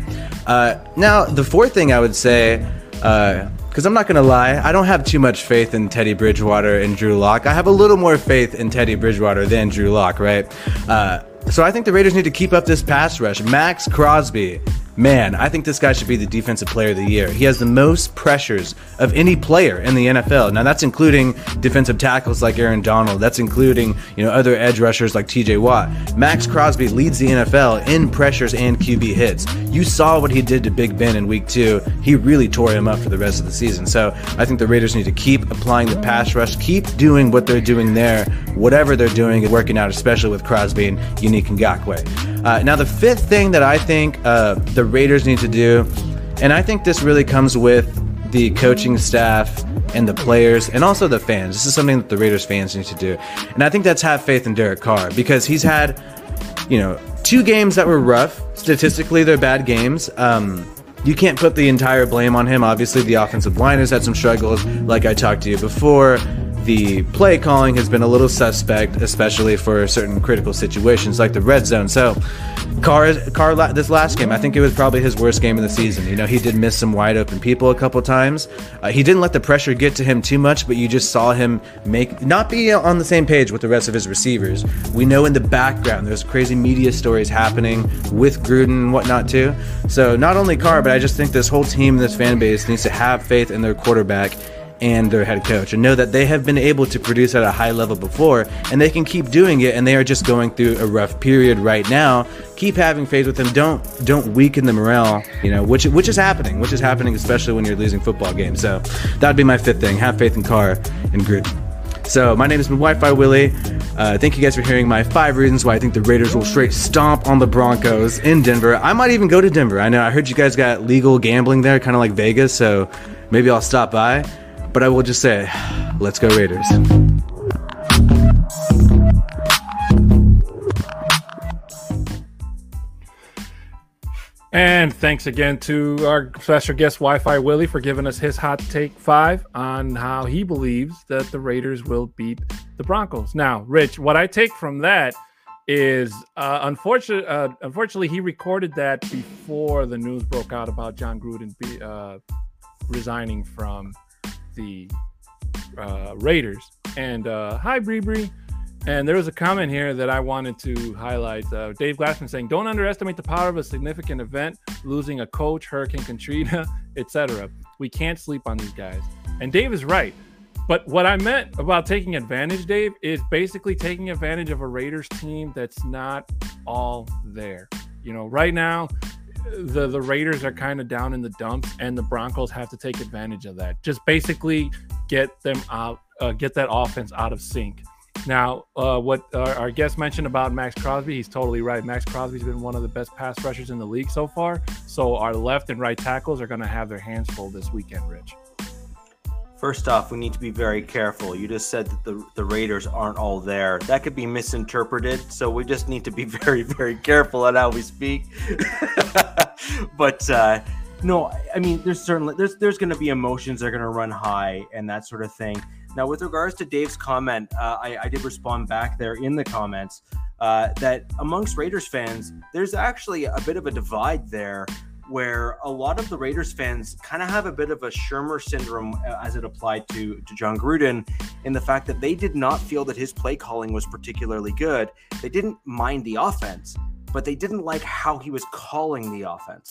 Uh, now, the fourth thing I would say. Uh, because I'm not going to lie, I don't have too much faith in Teddy Bridgewater and Drew Lock. I have a little more faith in Teddy Bridgewater than Drew Lock, right? Uh, so I think the Raiders need to keep up this pass rush. Maxx Crosby Man, I think this guy should be the defensive player of the year. He has the most pressures of any player in the NFL. Now that's including defensive tackles like Aaron Donald. That's including, you know, other edge rushers like TJ Watt. Maxx Crosby leads the NFL in pressures and QB hits. You saw what he did to Big Ben in week 2. He really tore him up for the rest of the season. So, I think the Raiders need to keep applying the pass rush, keep doing what they're doing there, whatever they're doing and working out, especially with Crosby and Yannick Ngakoue. Uh, now the fifth thing that I think uh, the Raiders need to do. And I think this really comes with the coaching staff and the players and also the fans. This is something that the Raiders fans need to do. And I think that's have faith in Derek Carr because he's had, you know, two games that were rough. Statistically, they're bad games. Um, you can't put the entire blame on him. Obviously, the offensive line has had some struggles, like I talked to you before the play calling has been a little suspect, especially for certain critical situations like the red zone. So, Carr, Carr, this last game, I think it was probably his worst game of the season. You know, he did miss some wide open people a couple times. Uh, he didn't let the pressure get to him too much, but you just saw him make not be on the same page with the rest of his receivers. We know in the background there's crazy media stories happening with Gruden and whatnot too. So not only Carr, but I just think this whole team, this fan base needs to have faith in their quarterback and their head coach and know that they have been able to produce at a high level before and they can keep doing it and they are just going through a rough period right now keep having faith with them don't don't weaken the morale you know which which is happening which is happening especially when you're losing football games so that'd be my fifth thing have faith in carr and grit so my name been Wi-Fi Willie. Uh, thank you guys for hearing my five reasons why I think the Raiders will straight stomp on the Broncos in Denver. I might even go to Denver. I know I heard you guys got legal gambling there, kind of like Vegas. So maybe I'll stop by. But I will just say, let's go Raiders. And thanks again to our special guest, Wi Fi Willie, for giving us his hot take five on how he believes that the Raiders will beat the Broncos. Now, Rich, what I take from that is uh, unfortunately, uh, unfortunately, he recorded that before the news broke out about Jon Gruden be, uh, resigning from the uh, Raiders. And uh, hi, Bree Bree. And there was a comment here that I wanted to highlight. Uh, Dave Glassman saying, "Don't underestimate the power of a significant event, losing a coach, Hurricane Katrina, [LAUGHS] etc. We can't sleep on these guys." And Dave is right. But what I meant about taking advantage, Dave, is basically taking advantage of a Raiders team that's not all there. You know, right now, the the Raiders are kind of down in the dumps, and the Broncos have to take advantage of that. Just basically get them out, uh, get that offense out of sync. Now, uh, what our, our, guest mentioned about Maxx Crosby, he's totally right. Maxx Crosby's been one of the best pass rushers in the league so far. So our left and right tackles are going to have their hands full this weekend, Rich. First off, we need to be very careful. You just said that the, the Raiders aren't all there. That could be misinterpreted. So we just need to be [LAUGHS] very, very careful on how we speak. [LAUGHS] but uh, no, I mean, there's certainly there's there's going to be emotions that are going to run high and that sort of thing. Now, with regards to Dave's comment, uh, I, I, did respond back there in the comments uh, that amongst Raiders fans, there's actually a bit of a divide there where a lot of the Raiders fans kind of have a bit of a Shurmur syndrome uh, as it applied to, to Jon Gruden in the fact that they did not feel that his play calling was particularly good. They didn't mind the offense, but they didn't like how he was calling the offense.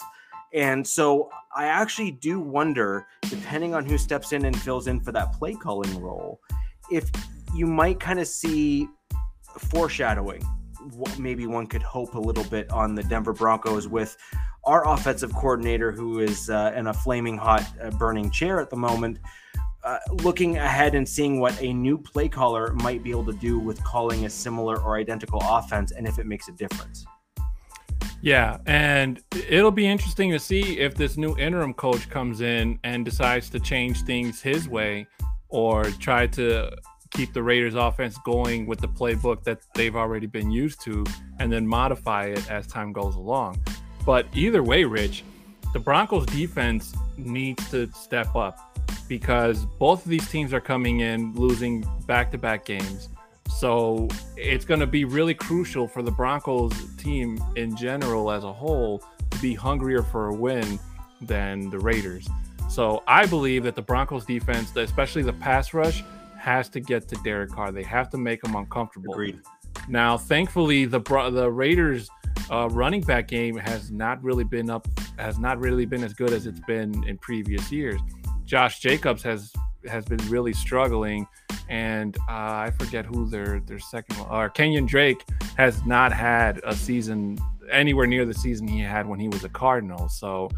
And so I actually do wonder, depending on who steps in and fills in for that play calling role, if you might kind of see foreshadowing. Maybe one could hope a little bit on the Denver Broncos with our offensive coordinator, who is uh, in a flaming hot, uh, burning chair at the moment, uh, looking ahead and seeing what a new play caller might be able to do with calling a similar or identical offense and if it makes a difference. Yeah, and it'll be interesting to see if this new interim coach comes in and decides to change things his way or try to keep the Raiders offense going with the playbook that they've already been used to and then modify it as time goes along. But either way, Rich, the Broncos defense needs to step up because both of these teams are coming in losing back to back games. So it's going to be really crucial for the Broncos team in general as a whole to be hungrier for a win than the Raiders. So I believe that the Broncos defense, especially the pass rush, has to get to Derek Carr. They have to make him uncomfortable. Agreed. Now, thankfully, the the Raiders uh, running back game has not really been up, has not really been as good as it's been in previous years. Josh Jacobs has has been really struggling, and uh, I forget who their their second or Kenyon Drake has not had a season anywhere near the season he had when he was a Cardinal. So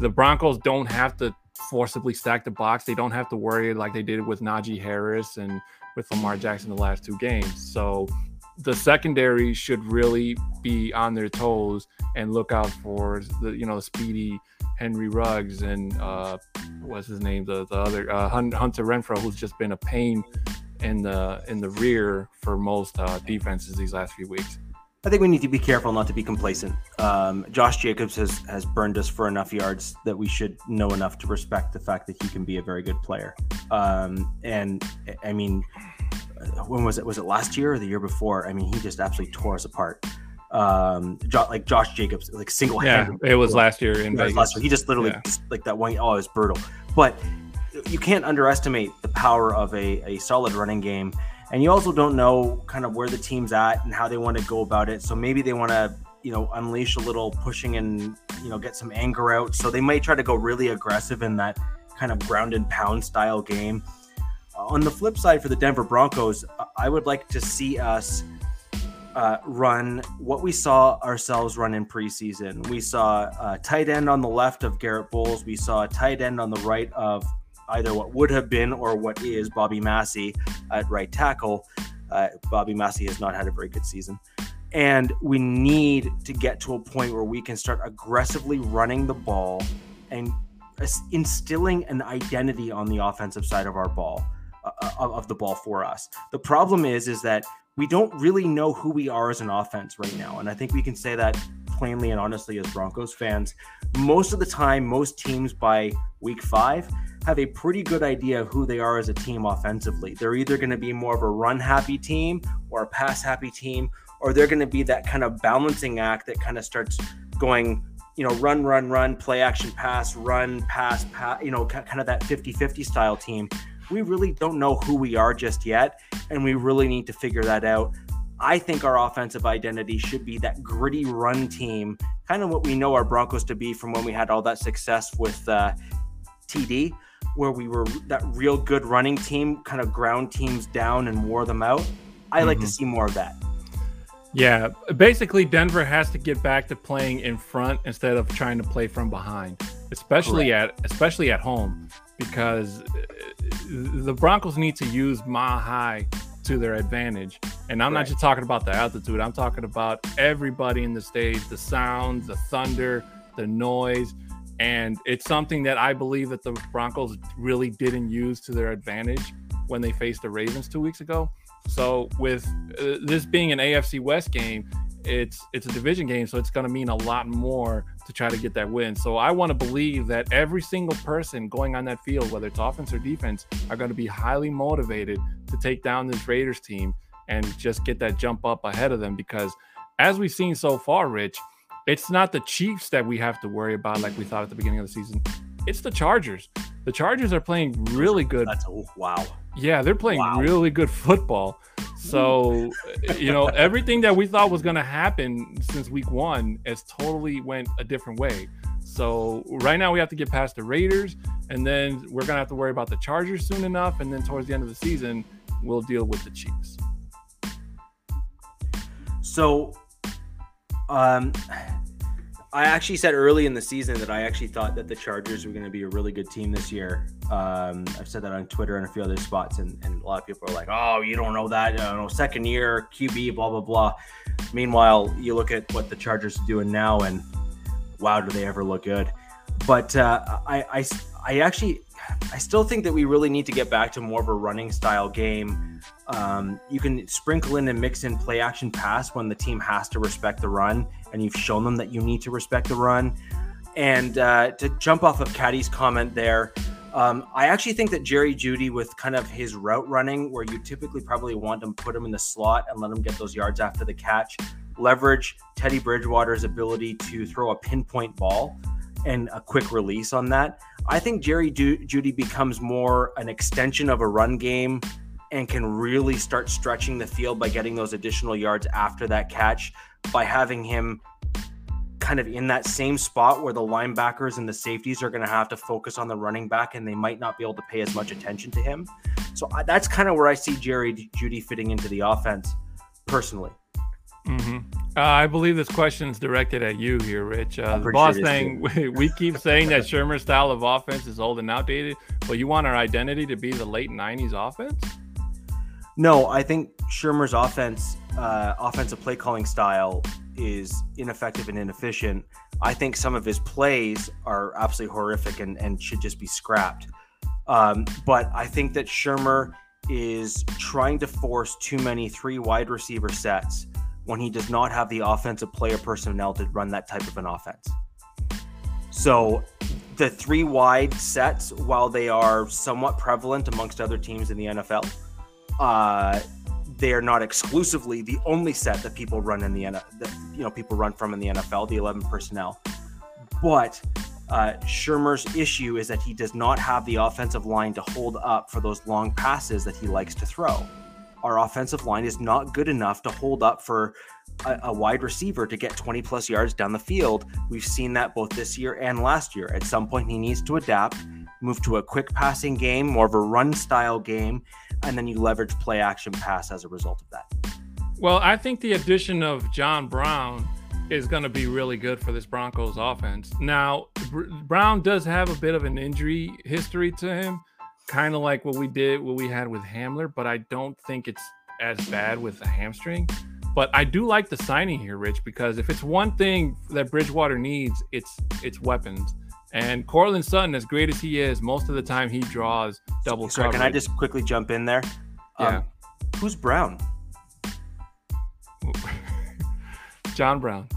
the Broncos don't have to forcibly stack the box. They don't have to worry like they did with Najee Harris and with Lamar Jackson the last two games. So the secondary should really be on their toes and look out for the you know speedy Henry Ruggs and uh, what's his name the the other uh, Hunter Renfrow who's just been a pain in the in the rear for most uh, defenses these last few weeks. I think we need to be careful not to be complacent. Um, Josh Jacobs has has burned us for enough yards that we should know enough to respect the fact that he can be a very good player. Um, and I mean, when was it? Was it last year or the year before? I mean, he just absolutely tore us apart. Um, jo- like Josh Jacobs, like single handed. Yeah, it was last year in Vegas. Last year. He just literally yeah. like that one. Oh, it was brutal. But you can't underestimate the power of a, a solid running game. And you also don't know kind of where the team's at and how they want to go about it. So maybe they want to, you know, unleash a little pushing and, you know, get some anger out. So they might try to go really aggressive in that kind of ground and pound style game on the flip side for the Denver Broncos, I would like to see us uh, run what we saw ourselves run in preseason. We saw a tight end on the left of Garett Bolles. We saw a tight end on the right of either what would have been or what is Bobby Massie at right tackle. Uh, Bobby Massie has not had a very good season. And we need to get to a point where we can start aggressively running the ball and instilling an identity on the offensive side of our ball uh of the ball for us. The problem is is that we don't really know who we are as an offense right now, and I think we can say that plainly and honestly as Broncos fans. Most of the time, most teams by week five have a pretty good idea of who they are as a team offensively. They're either going to be more of a run happy team or a pass happy team, or they're going to be that kind of balancing act that kind of starts going you know, run, run, run, play action pass, run, pass, pass, you know, kind of that 50 50 style team. We really don't know who we are just yet. And we really need to figure that out. I think our offensive identity should be that gritty run team, kind of what we know our Broncos to be from when we had all that success with uh, TD, where we were that real good running team, kind of ground teams down and wore them out. I mm-hmm. like to mm-hmm. see more of that. Yeah, basically Denver has to get back to playing in front instead of trying to play from behind, especially Correct. at especially at home because uh, the Broncos need to use mile high to their advantage. And I'm right. not just talking about the altitude, I'm talking about everybody in the stage, the sounds, the thunder, the noise. And it's something that I believe that the Broncos really didn't use to their advantage when they faced the Ravens two weeks ago. So with uh, this being an AFC West game, it's it's a division game, so it's going to mean a lot more to try to get that win. So I want to believe that every single person going on that field, whether it's offense or defense, are going to be highly motivated to take down this Raiders team and just get that jump up ahead of them. Because as we've seen so far, Rich, it's not the Chiefs that we have to worry about like we thought at the beginning of the season. It's the Chargers. The Chargers are playing really good. That's a, wow. Yeah, they're playing wow. really good football. So, you know, everything that we thought was going to happen since week one has totally went a different way. So right now we have to get past the Raiders, and then we're gonna have to worry about the Chargers soon enough, and then towards the end of the season, we'll deal with the Chiefs. So, um, I actually said early in the season that I actually thought that the Chargers were going to be a really good team this year. Um, I've said that on Twitter and a few other spots, and, and a lot of people are like, "Oh, you don't know that? You know, second year QB, blah blah blah." Meanwhile, you look at what the Chargers are doing now, and wow, do they ever look good? But uh, I, I, I actually, I still think that we really need to get back to more of a running style game. Um, you can sprinkle in and mix in play action pass when the team has to respect the run, and you've shown them that you need to respect the run. And uh, to jump off of Caddy's comment there, um, I actually think that Jerry Jeudy, with kind of his route running, where you typically probably want to put him in the slot and let him get those yards after the catch, leverage Teddy Bridgewater's ability to throw a pinpoint ball and a quick release on that. I think Jerry du- Jeudy becomes more an extension of a run game and can really start stretching the field by getting those additional yards after that catch by having him kind of in that same spot where the linebackers and the safeties are going to have to focus on the running back and they might not be able to pay as much attention to him. So that's kind of where I see Jerry Jeudy fitting into the offense personally. Mm-hmm. Uh, I believe this question is directed at you here, Rich. Uh, the boss sure saying we, [LAUGHS] we keep saying that [LAUGHS] Shurmur's style of offense is old and outdated, but you want our identity to be the late '90s offense? No, I think Shurmur's offense, uh, offensive play calling style, is ineffective and inefficient. I think some of his plays are absolutely horrific and, and should just be scrapped. Um, but I think that Shurmur is trying to force too many three wide receiver sets when he does not have the offensive player personnel to run that type of an offense. So the three wide sets, while they are somewhat prevalent amongst other teams in the NFL, uh, they are not exclusively the only set that people run in the that, you know people run from in the NFL, the 11 personnel. But uh, Shurmur's issue is that he does not have the offensive line to hold up for those long passes that he likes to throw our offensive line is not good enough to hold up for a, a, wide receiver to get 20 plus yards down the field. We've seen that both this year and last year. At some point, he needs to adapt move to a quick passing game, more of a run style game, and then you leverage play action pass as a result of that. Well, I think the addition of John Brown is going to be really good for this Broncos offense. Now, Brown does have a bit of an injury history to him, kind of like what we did, what we had with Hamler, but I don't think it's as bad with the hamstring. But I do like the signing here, Rich, because if it's one thing that Bridgewater needs, it's it's weapons. And Courtland Sutton, as great as he is, most of the time he draws double Sorry. Can I just quickly jump in there? Yeah. Um, who's Brown? [LAUGHS] John Brown.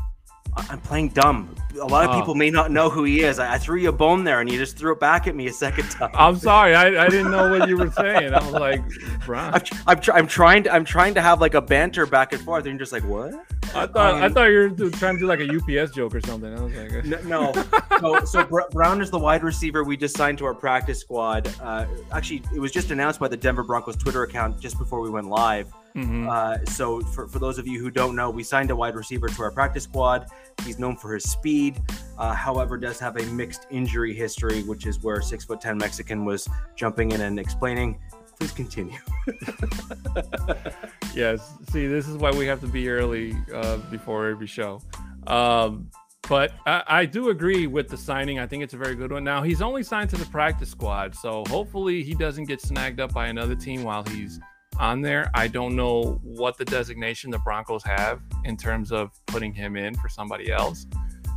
I'm playing dumb. A lot of oh. people may not know who he is. I, I, threw you a bone there, and you just threw it back at me a second [LAUGHS] time. I'm sorry. I, I didn't know what you were saying. I was like, Brown. I'm, I'm, tr- I'm, trying to I'm trying to have like a banter back and forth, and you're just like, what? I thought um, I thought you were trying to do like a UPS joke or something. I was like, no. [LAUGHS] no. so, so Br- Brown is the wide receiver we just signed to our practice squad. Uh, actually, it was just announced by the Denver Broncos Twitter account just before we went live. Mm-hmm. Uh, so for, for those of you who don't know, we signed a wide receiver to our practice squad. He's known for his speed, uh, however, does have a mixed injury history, which is where six foot ten Mexican was jumping in and explaining. Please continue. [LAUGHS] yes. See, this is why we have to be early uh, before every show. Um, but I, I, do agree with the signing. I think it's a very good one. Now he's only signed to the practice squad, so hopefully he doesn't get snagged up by another team while he's on there. I don't know what the designation the Broncos have in terms of putting him in for somebody else.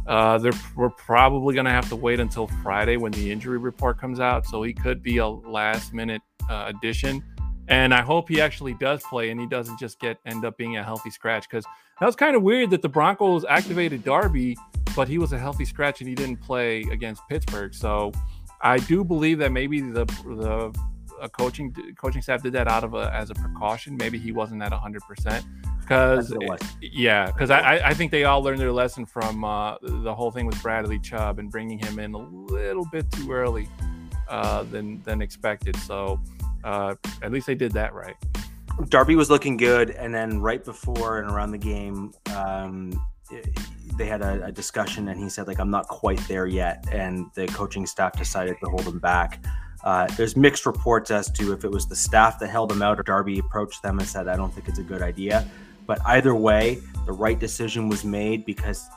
Uh, we're probably going to have to wait until Friday when the injury report comes out. So he could be a last minute uh, addition. And I hope he actually does play and he doesn't just get end up being a healthy scratch because that was kind of weird that the Broncos activated Darby, but he was a healthy scratch and he didn't play against Pittsburgh. So I do believe that maybe the the a coaching coaching staff did that out of a as a precaution. Maybe he wasn't at hundred percent because yeah, because I I think they all learned their lesson from uh, the whole thing with Bradley Chubb and bringing him in a little bit too early uh, than than expected. So uh, at least they did that right. Darby was looking good, and then right before and around the game, um, they had a, a, discussion, and he said like I'm not quite there yet, and the coaching staff decided to hold him back. Uh, there's mixed reports as to if it was the staff that held him out or Darby approached them and said, I don't think it's a good idea. But either way, the right decision was made because,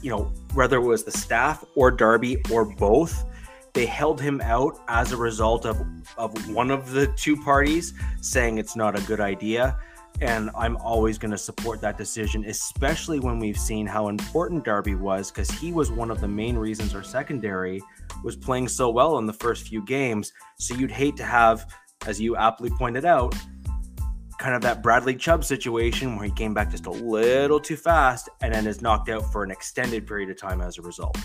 you know, whether it was the staff or Darby or both, they held him out as a result of, of one of the two parties saying it's not a good idea. And I'm always going to support that decision, especially when we've seen how important Darby was, because he was one of the main reasons our secondary was playing so well in the first few games. So you'd hate to have, as you aptly pointed out, kind of that Bradley Chubb situation where he came back just a little too fast and then is knocked out for an extended period of time as a result.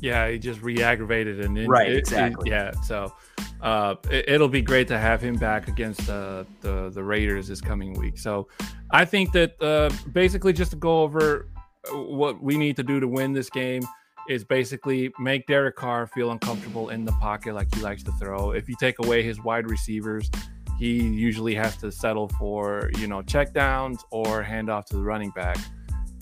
Yeah, he just re-aggravated and right, it, exactly. It, yeah, so uh, it, will be great to have him back against uh, the the Raiders this coming week. So I think that uh, basically just to go over what we need to do to win this game is basically make Derek Carr feel uncomfortable in the pocket like he likes to throw. If you take away his wide receivers, he usually has to settle for you know check downs or hand off to the running back.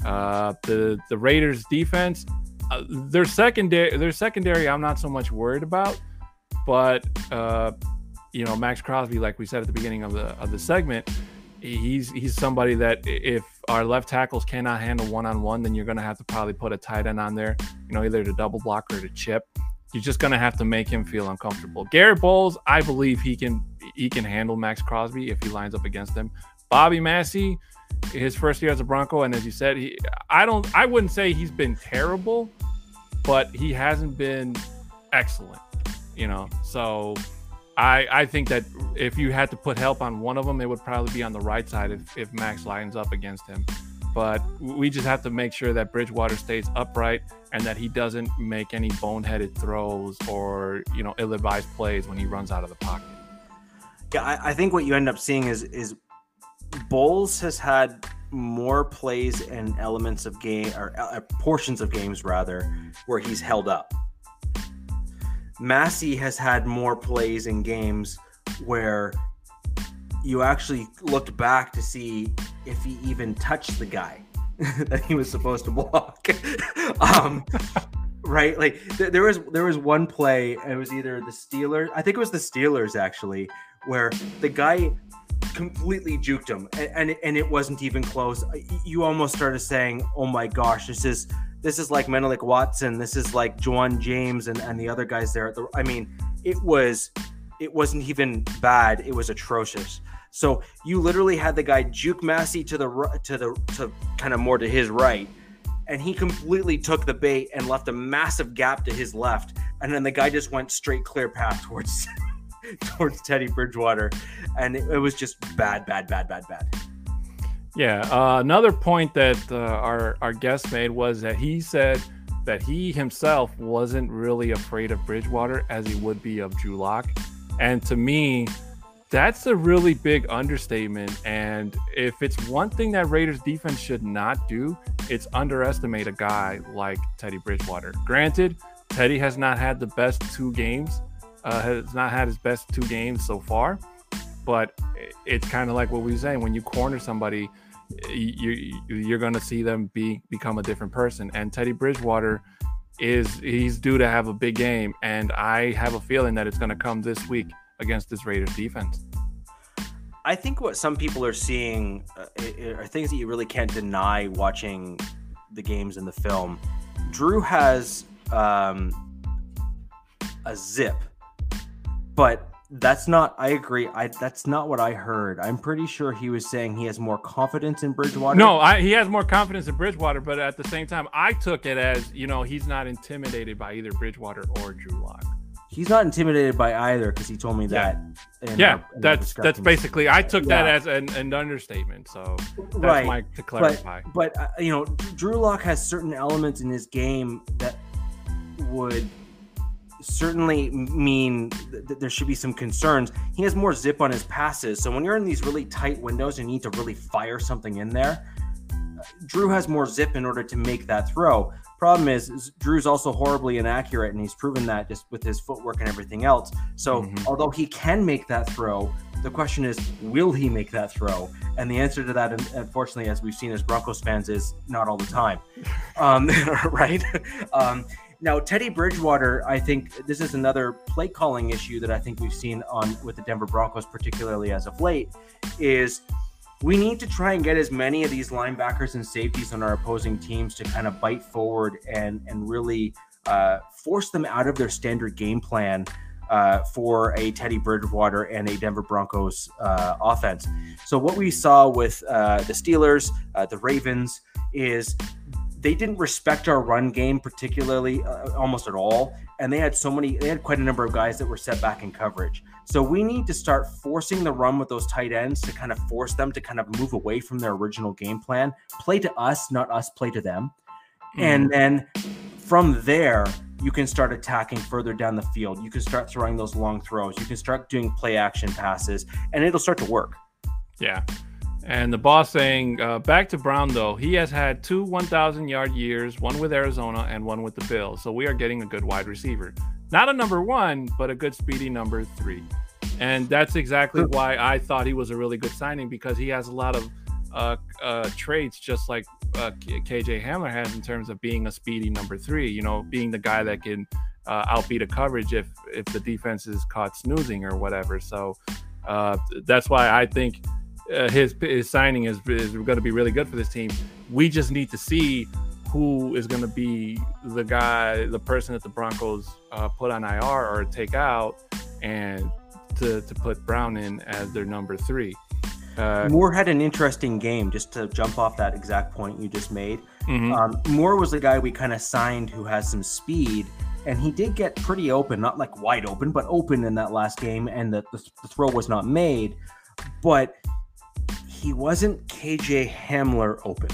Uh, the the Raiders defense uh, their secondary, their secondary, I'm not so much worried about, but uh, you know, Maxx Crosby, like we said at the beginning of the of the segment, he's he's somebody that if our left tackles cannot handle one on one, then you're going to have to probably put a tight end on there, you know, either to double block or to chip. You're just going to have to make him feel uncomfortable. Garett Bolles, I believe he can he can handle Maxx Crosby if he lines up against him. Bobby Massie, his first year as a Bronco, and as you said, he I don't I wouldn't say he's been terrible, but he hasn't been excellent. You know, so I I think that if you had to put help on one of them, it would probably be on the right side if if Max lines up against him. But we just have to make sure that Bridgewater stays upright and that he doesn't make any boneheaded throws or you know ill-advised plays when he runs out of the pocket. Yeah, I, I think what you end up seeing is is Bolles has had more plays and elements of game or uh, portions of games rather where he's held up. Massie has had more plays in games where you actually looked back to see if he even touched the guy [LAUGHS] that he was supposed to block. [LAUGHS] um, right? Like th- there was there was one play, it was either the Steelers, I think it was the Steelers actually, where the guy completely juked him, and and, and it wasn't even close. You almost started saying, "Oh my gosh, this is." This is like Menelik Watson. This is like Ja'Wuan James and, and the other guys there. I mean, it was it wasn't even bad. It was atrocious. So you literally had the guy juke Massie to the to the to kind of more to his right, and he completely took the bait and left a massive gap to his left, and then the guy just went straight clear path towards [LAUGHS] towards Teddy Bridgewater, and it, it was just bad, bad, bad, bad, bad. Yeah. Uh, another point that uh, our our guest made was that he said that he himself wasn't really afraid of Bridgewater as he would be of Drew Lock, and to me that's a really big understatement. And if it's one thing that Raiders defense should not do, it's underestimate a guy like Teddy Bridgewater. Granted, Teddy has not had the best two games, uh, has not had his best two games so far, but it's kind of like what we were saying when you corner somebody, you, you're going to see them be become a different person. And Teddy Bridgewater is he's due to have a big game, and I have a feeling that it's going to come this week against this Raiders defense. I think what some people are seeing uh, are things that you really can't deny watching the games in the film. Drew has um, a zip, but that's not. I agree. I that's not what I heard. I'm pretty sure he was saying he has more confidence in Bridgewater. No, I, he has more confidence in Bridgewater, but at the same time, I took it as you know he's not intimidated by either Bridgewater or Drew Lock he's not intimidated by either because he told me that. yeah, our, that's that's basically. I took yeah. that as an, an, understatement. So right. My, to clarify. But, but uh, you know, Drew Lock has certain elements in his game that would certainly mean that there should be some concerns. He has more zip on his passes. So when you're in these really tight windows and you need to really fire something in there, Drew has more zip in order to make that throw. Problem is, is, Drew's also horribly inaccurate, and he's proven that just with his footwork and everything else. So, mm-hmm. although he can make that throw, the question is, will he make that throw? And the answer to that, unfortunately, as we've seen as Broncos fans, is not all the time. [LAUGHS] Um, [LAUGHS] right? Um, now, Teddy Bridgewater, I think this is another play calling issue that I think we've seen on with the Denver Broncos, particularly as of late, is we need to try and get as many of these linebackers and safeties on our opposing teams to kind of bite forward and and really uh, force them out of their standard game plan uh, for a Teddy Bridgewater and a Denver Broncos uh, offense. So what we saw with uh, the Steelers, uh, the Ravens, is they didn't respect our run game particularly uh, almost at all. And they had so many they had quite a number of guys that were set back in coverage. So we need to start forcing the run with those tight ends to kind of force them to kind of move away from their original game plan. Play to us not us play to them. Mm. and then from there you can start attacking further down the field. You can start throwing those long throws. You can start doing play action passes and it'll start to work. Yeah and the boss saying, uh, back to Brown, though, he has had two 1,000 yard years, one with Arizona and one with the Bills. So we are getting a good wide receiver. Not a number one, but a good speedy number three. And that's exactly why I thought he was a really good signing because he has a lot of uh, uh, traits just like uh, KJ Hamler has in terms of being a speedy number three, you know, being the guy that can uh, outbeat a coverage if, if the defense is caught snoozing or whatever. So uh, that's why I think uh, his his signing is, is going to be really good for this team. We just need to see who is going to be the guy, the person that the Broncos uh, put on IR or take out, and to to put Brown in as their number three. Uh, Moore had an interesting game. Just to jump off that exact point you just made, mm-hmm. um, Moore was the guy we kind of signed who has some speed and he did get pretty open, not like wide open, but open in that last game, and the, the, the throw was not made. But he wasn't KJ Hamler open.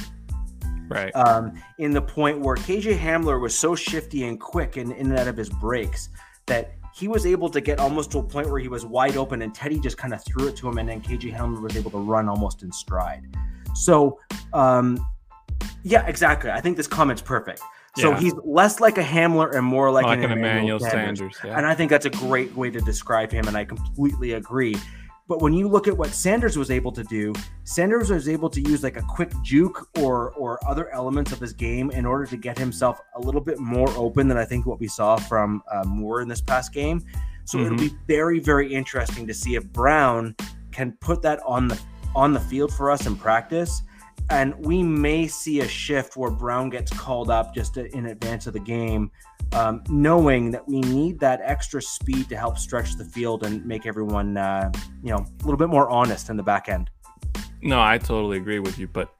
Right. Um, in the point where KJ Hamler was so shifty and quick in, in and out of his breaks that he was able to get almost to a point where he was wide open and Teddy just kind of threw it to him and then KJ Hamler was able to run almost in stride. So, um, yeah, exactly. I think this comment's perfect. So yeah. he's less like a Hamler and more like, like an, an Emmanuel, Emmanuel Sanders. Sanders yeah. And I think that's a great way to describe him, and I completely agree. But when you look at what Sanders was able to do, Sanders was able to use like a quick juke or or other elements of his game in order to get himself a little bit more open than I think what we saw from uh, Moore in this past game. So mm-hmm. it'll be very very interesting to see if Brown can put that on the on the field for us in practice. And we may see a shift where Brown gets called up just in advance of the game um, knowing that we need that extra speed to help stretch the field and make everyone, uh, you know, a little bit more honest in the back end. No, I totally agree with you, but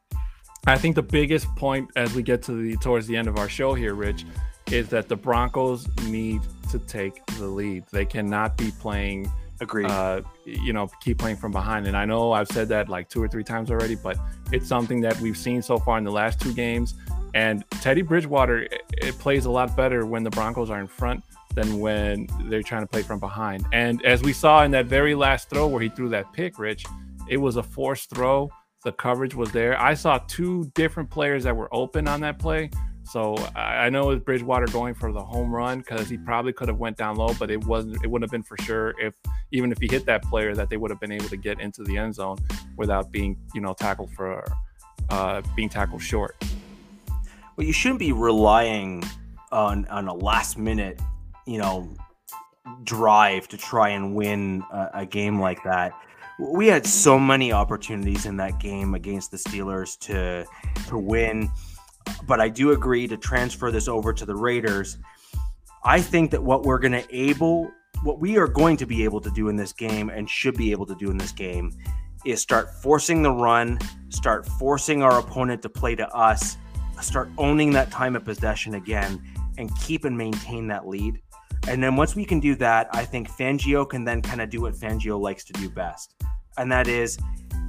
I think the biggest point as we get to the towards the end of our show here, Rich, is that the Broncos need to take the lead. They cannot be playing. Agreed. Uh, you know, keep playing from behind. And I know I've said that like two or three times already, but it's something that we've seen so far in the last two games. And Teddy Bridgewater, it plays a lot better when the Broncos are in front than when they're trying to play from behind. And as we saw in that very last throw where he threw that pick, Rich, it was a forced throw. The coverage was there. I saw two different players that were open on that play. So I know it's Bridgewater going for the home run because he probably could have went down low, but it wasn't. It wouldn't have been for sure if even if he hit that player that they would have been able to get into the end zone without being you know tackled for uh, being tackled short. Well, you shouldn't be relying on on a last minute, you know, drive to try and win a, a game like that. We had so many opportunities in that game against the Steelers to to win, but I do agree to transfer this over to the Raiders. I think that what we're going to able what we are going to be able to do in this game and should be able to do in this game is start forcing the run, start forcing our opponent to play to us start owning that time of possession again and keep and maintain that lead. And then once we can do that, I think Fangio can then kind of do what Fangio likes to do best. And that is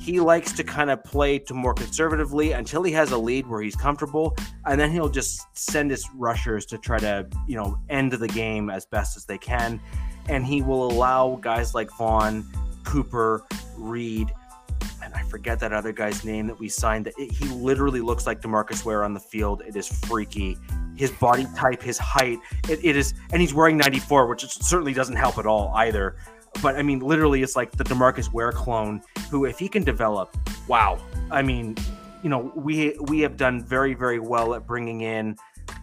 he likes to kind of play to more conservatively until he has a lead where he's comfortable. And then he'll just send his rushers to try to, you know, end the game as best as they can. And he will allow guys like Von, Cooper, Reed, and I forget that other guy's name that we signed. That he literally looks like Demarcus Ware on the field. It is freaky. His body type, his height, it, it is, and he's wearing 94, which certainly doesn't help at all either. But I mean, literally, it's like the Demarcus Ware clone. Who, if he can develop, wow. I mean, you know, we we have done very very well at bringing in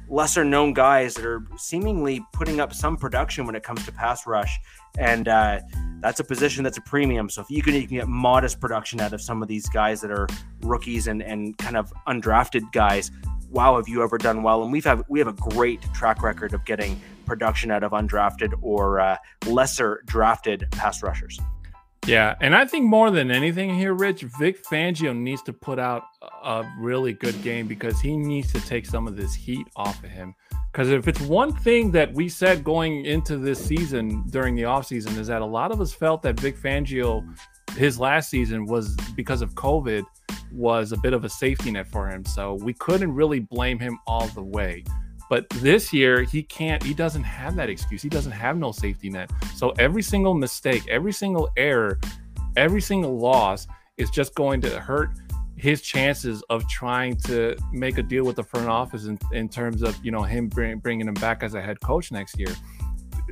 lesser known guys that are seemingly putting up some production when it comes to pass rush and uh, that's a position that's a premium. So if you can, you can get modest production out of some of these guys that are rookies and, and kind of undrafted guys. Wow, have you ever done well? And we've have we have a great track record of getting production out of undrafted or uh, lesser drafted pass rushers. Yeah, and I think more than anything here, Rich, Vic Fangio needs to put out a really good game because he needs to take some of this heat off of him. Because if it's one thing that we said going into this season during the offseason is that a lot of us felt that Vic Fangio, his last season was because of COVID, was a bit of a safety net for him. So we couldn't really blame him all the way. But this year, he can't, he doesn't have that excuse. He doesn't have no safety net. So every single mistake, every single error, every single loss is just going to hurt his chances of trying to make a deal with the front office in, in terms of you know him bring, bringing him back as a head coach next year.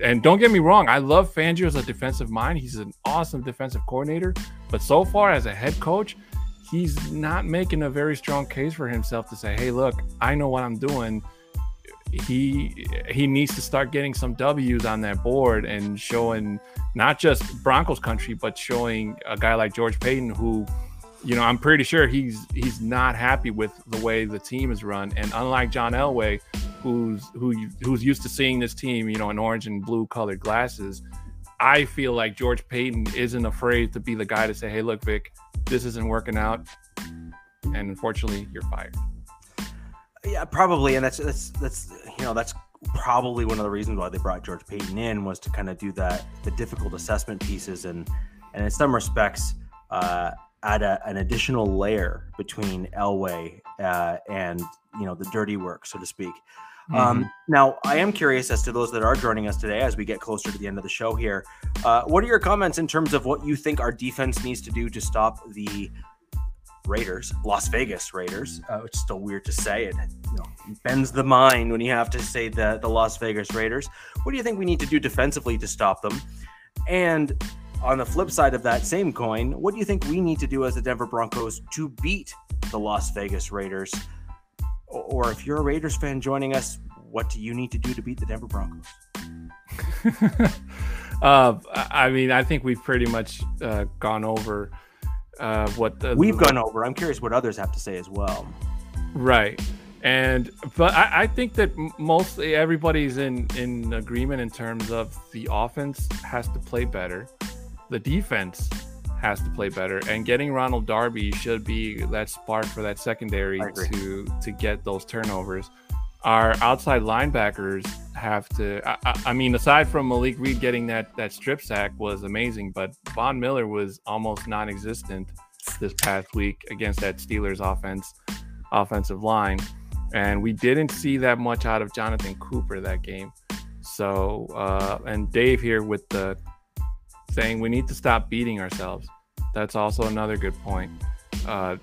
And don't get me wrong, I love Fangio as a defensive mind. He's an awesome defensive coordinator, but so far as a head coach, he's not making a very strong case for himself to say, "Hey, look, I know what I'm doing." He he needs to start getting some W's on that board and showing not just Broncos country, but showing a guy like George Paton who you know, I'm pretty sure he's he's not happy with the way the team is run. And unlike John Elway, who's who who's used to seeing this team, you know, in orange and blue colored glasses, I feel like George Paton isn't afraid to be the guy to say, "Hey, look, Vic, this isn't working out, and unfortunately, you're fired." Yeah, probably, and that's that's that's you know that's probably one of the reasons why they brought George Paton in was to kind of do that the difficult assessment pieces and and in some respects. Uh, add a, an additional layer between Elway uh, and you know the dirty work, so to speak. Um, mm-hmm. Um, now, I am curious as to those that are joining us today as we get closer to the end of the show here. Uh, what are your comments in terms of what you think our defense needs to do to stop the Raiders, Las Vegas Raiders? Uh, it's still weird to say it. You know, bends the mind when you have to say the the Las Vegas Raiders. What do you think we need to do defensively to stop them? And on the flip side of that same coin, what do you think we need to do as the Denver Broncos to beat the Las Vegas Raiders? Or if you're a Raiders fan joining us, what do you need to do to beat the Denver Broncos? [LAUGHS] uh, I mean, I think we've pretty much uh, gone over uh, what the, we've the, gone over. I'm curious what others have to say as well. Right, and but I, I think that mostly everybody's in in agreement in terms of the offense has to play better, the defense has to play better, and getting Ronald Darby should be that spark for that secondary to to get those turnovers. Our outside linebackers have to. I, I, mean, aside from Malik Reed getting that that strip sack was amazing, but Von Miller was almost non-existent this past week against that Steelers offense offensive line, and we didn't see that much out of Jonathan Cooper that game. So, uh, and Dave here with the saying we need to stop beating ourselves. That's also another good point. Uh,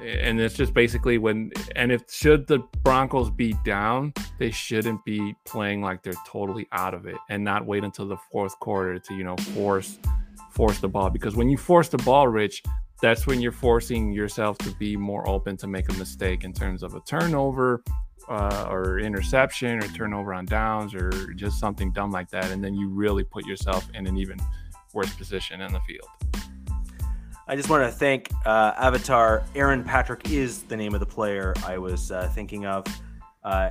and it's just basically when and if should the Broncos be down, they shouldn't be playing like they're totally out of it and not wait until the fourth quarter to you know force force the ball because when you force the ball, Rich, that's when you're forcing yourself to be more open to make a mistake in terms of a turnover uh, or interception or turnover on downs or just something dumb like that, and then you really put yourself in an even worse position in the field. I just want to thank uh, Avatar. Aaron Patrick is the name of the player I was uh, thinking of. Uh,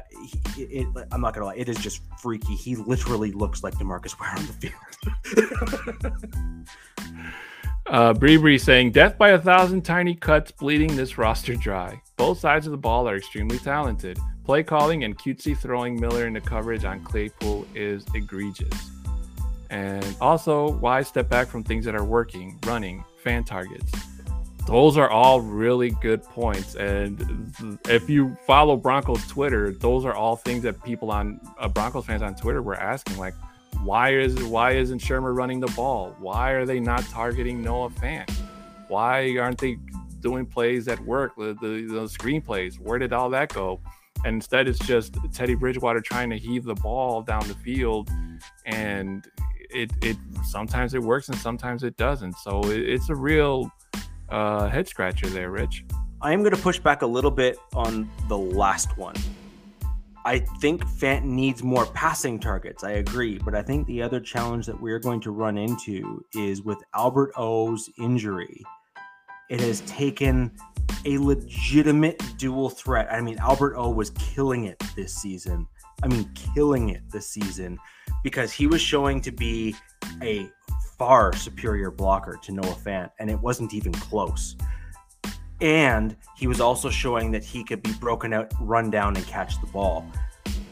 he, it, I'm not gonna lie, it is just freaky. He literally looks like Demarcus Ware on the field. [LAUGHS] uh, Bree Bree saying, "Death by a thousand tiny cuts, bleeding this roster dry. Both sides of the ball are extremely talented. Play calling and cutesy throwing Miller into coverage on Claypool is egregious." And also, why step back from things that are working, running, Fant targets? Those are all really good points. And if you follow Broncos Twitter, those are all things that people on uh, Broncos fans on Twitter were asking, like, why is why isn't Shurmur running the ball? Why are they not targeting Noah Fant? Why aren't they doing plays that work? The, the, the screenplays, where did all that go? And instead, it's just Teddy Bridgewater trying to heave the ball down the field, and it it sometimes it works and sometimes it doesn't. So it, it's a real uh, head scratcher there, Rich. I am going to push back a little bit on the last one. I think Fant needs more passing targets. I agree, but I think the other challenge that we're going to run into is with Albert O's injury. It has taken a legitimate dual threat. I mean, Albert O was killing it this season. I mean, killing it this season because he was showing to be a far superior blocker to Noah Fant, and it wasn't even close. And he was also showing that he could be broken out, run down, and catch the ball.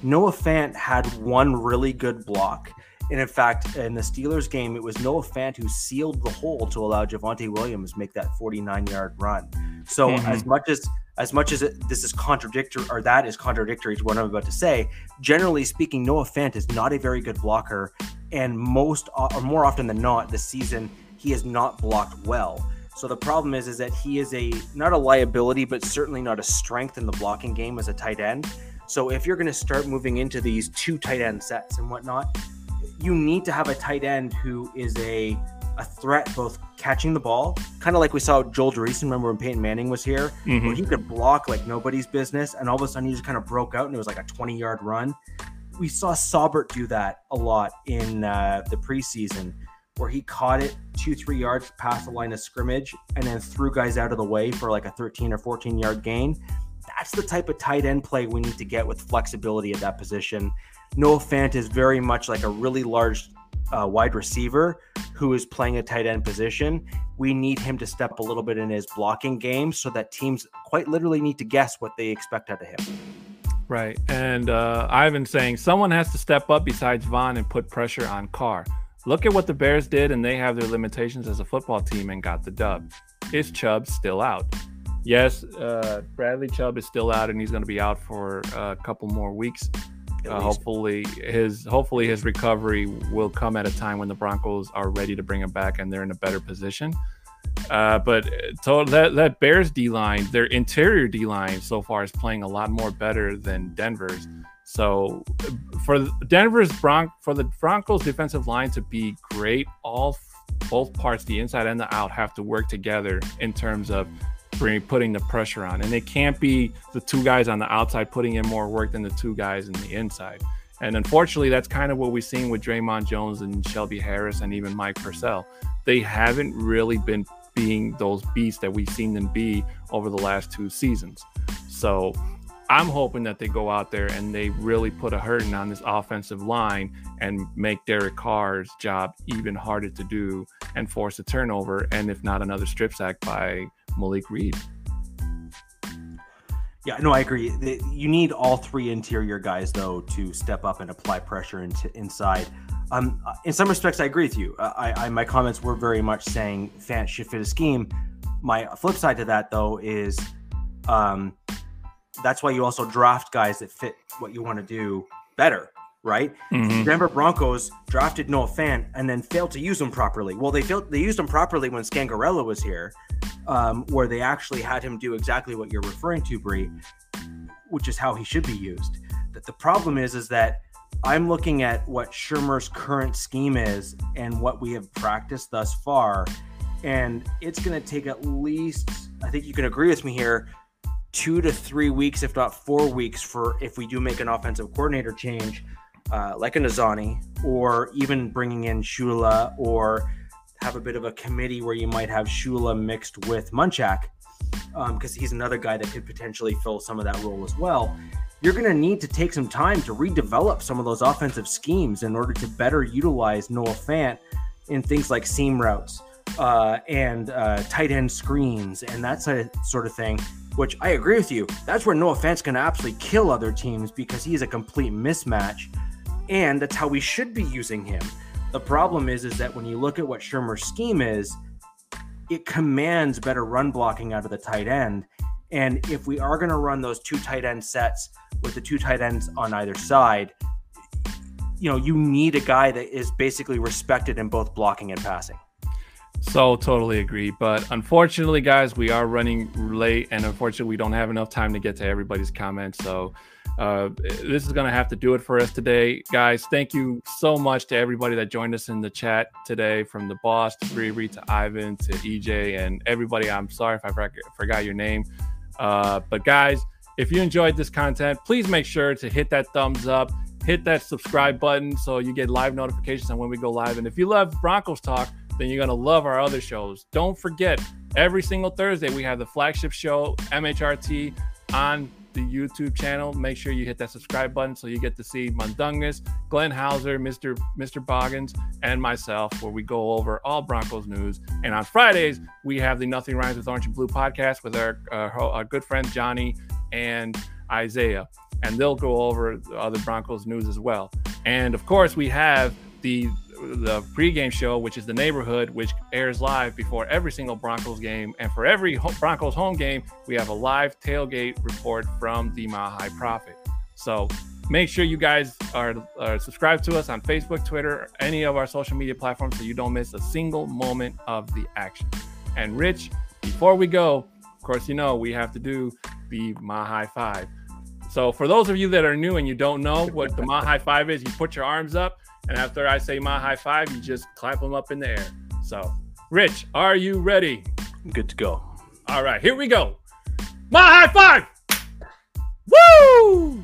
Noah Fant had one really good block. And in fact, in the Steelers game, it was Noah Fant who sealed the hole to allow Javonte Williams make that 49 yard run. So mm-hmm. as much as as much as it, this is contradictory or that is contradictory to what I'm about to say, generally speaking, Noah Fant is not a very good blocker, and most uh, or more often than not, this season he has not blocked well. So the problem is, is that he is a not a liability, but certainly not a strength in the blocking game as a tight end. So if you're going to start moving into these two tight end sets and whatnot, you need to have a tight end who is a a threat both catching the ball, kind of like we saw Joel Dreessen. Remember when Peyton Manning was here, mm-hmm. where he could block like nobody's business, and all of a sudden he just kind of broke out and it was like a 20 yard run. We saw Saubert do that a lot in uh, the preseason, where he caught it two, three yards past the line of scrimmage and then threw guys out of the way for like a 13 or 14 yard gain. That's the type of tight end play we need to get with flexibility at that position. Noah Fant is very much like a really large uh, wide receiver who is playing a tight end position. We need him to step a little bit in his blocking game so that teams quite literally need to guess what they expect out of him. Right. And uh, Ivan saying someone has to step up besides Von and put pressure on Carr. Look at what the Bears did, and they have their limitations as a football team and got the dub. Is Chubb still out? Yes, uh, Bradley Chubb is still out, and he's going to be out for a couple more weeks. Uh, hopefully his hopefully his recovery will come at a time when the Broncos are ready to bring him back and they're in a better position. Uh, but so that that Bears D line, their interior D line so far is playing a lot more better than Denver's. So for Denver's Bronc for the Broncos defensive line to be great, all both parts, the inside and the out, have to work together in terms of putting the pressure on. And it can't be the two guys on the outside putting in more work than the two guys in the inside. And unfortunately, that's kind of what we've seen with Dre'Mont Jones and Shelby Harris and even Mike Purcell. They haven't really been being those beasts that we've seen them be over the last two seasons. So I'm hoping that they go out there and they really put a hurting on this offensive line and make Derek Carr's job even harder to do and force a turnover and if not another strip sack by Malik Reed. Yeah, no, I agree. You need all three interior guys though to step up and apply pressure into inside. Um, in some respects, I agree with you. I, I my comments were very much saying Fant should fit a scheme. My flip side to that though is, um, that's why you also draft guys that fit what you want to do better right? Mm-hmm. Denver Broncos drafted Noah Fant and then failed to use him properly. Well, they failed. They used him properly when Scangarello was here, um, where they actually had him do exactly what you're referring to, Bree, which is how he should be used. That the problem is, is that I'm looking at what Shurmur's current scheme is and what we have practiced thus far, and it's going to take at least. I think you can agree with me here. Two to three weeks, if not four weeks, for if we do make an offensive coordinator change, uh, like an Azzanni, or even bringing in Shula, or have a bit of a committee where you might have Shula mixed with Munchak, because um, he's another guy that could potentially fill some of that role as well. You're going to need to take some time to redevelop some of those offensive schemes in order to better utilize Noah Fant in things like seam routes uh, and uh, tight end screens and that sort of thing. Which I agree with you. That's where Noah Fant's going to absolutely kill other teams because he is a complete mismatch and that's how we should be using him. The problem is, is that when you look at what Shurmur's scheme is, it commands better run blocking out of the tight end. And if we are going to run those two tight end sets with the two tight ends on either side, you know, you need a guy that is basically respected in both blocking and passing. So totally agree. But unfortunately, guys, we are running late, and unfortunately, we don't have enough time to get to everybody's comments. So uh, this is going to have to do it for us today, guys. Thank you so much to everybody that joined us in the chat today, from the boss to Riri to Ivan to EJ and everybody. I'm sorry if I forgot your name, uh, but guys, if you enjoyed this content, please make sure to hit that thumbs up, hit that subscribe button so you get live notifications on when we go live. And if you love Broncos talk, then you're going to love our other shows. Don't forget, every single Thursday, we have the flagship show, MHRT, on the YouTube channel. Make sure you hit that subscribe button so you get to see Mundungus, Glenn Hauser, Mr. Mr. Boggins, and myself, where we go over all Broncos news. And on Fridays, we have the Nothing Rhymes with Orange and Blue podcast with our, uh, our good friend Johnny and Isaiah. And they'll go over other Broncos news as well. And of course, we have the the pregame show, which is the neighborhood, which airs live before every single Broncos game. And for every Broncos home game, we have a live tailgate report from the Mile High. So make sure you guys are, are subscribed to us on Facebook, Twitter, any of our social media platforms so you don't miss a single moment of the action. And Rich, before we go, of course, you know we have to do the Mile High Five. So for those of you that are new and you don't know what the Mile High Five is, you put your arms up and after I say Mile High Five, you just clap them up in the air. So, Rich, are you ready? I'm Good to go. All right, here we go. Mile High Five. Woo!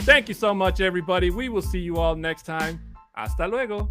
Thank you so much, everybody. We will see you all next time. Hasta luego.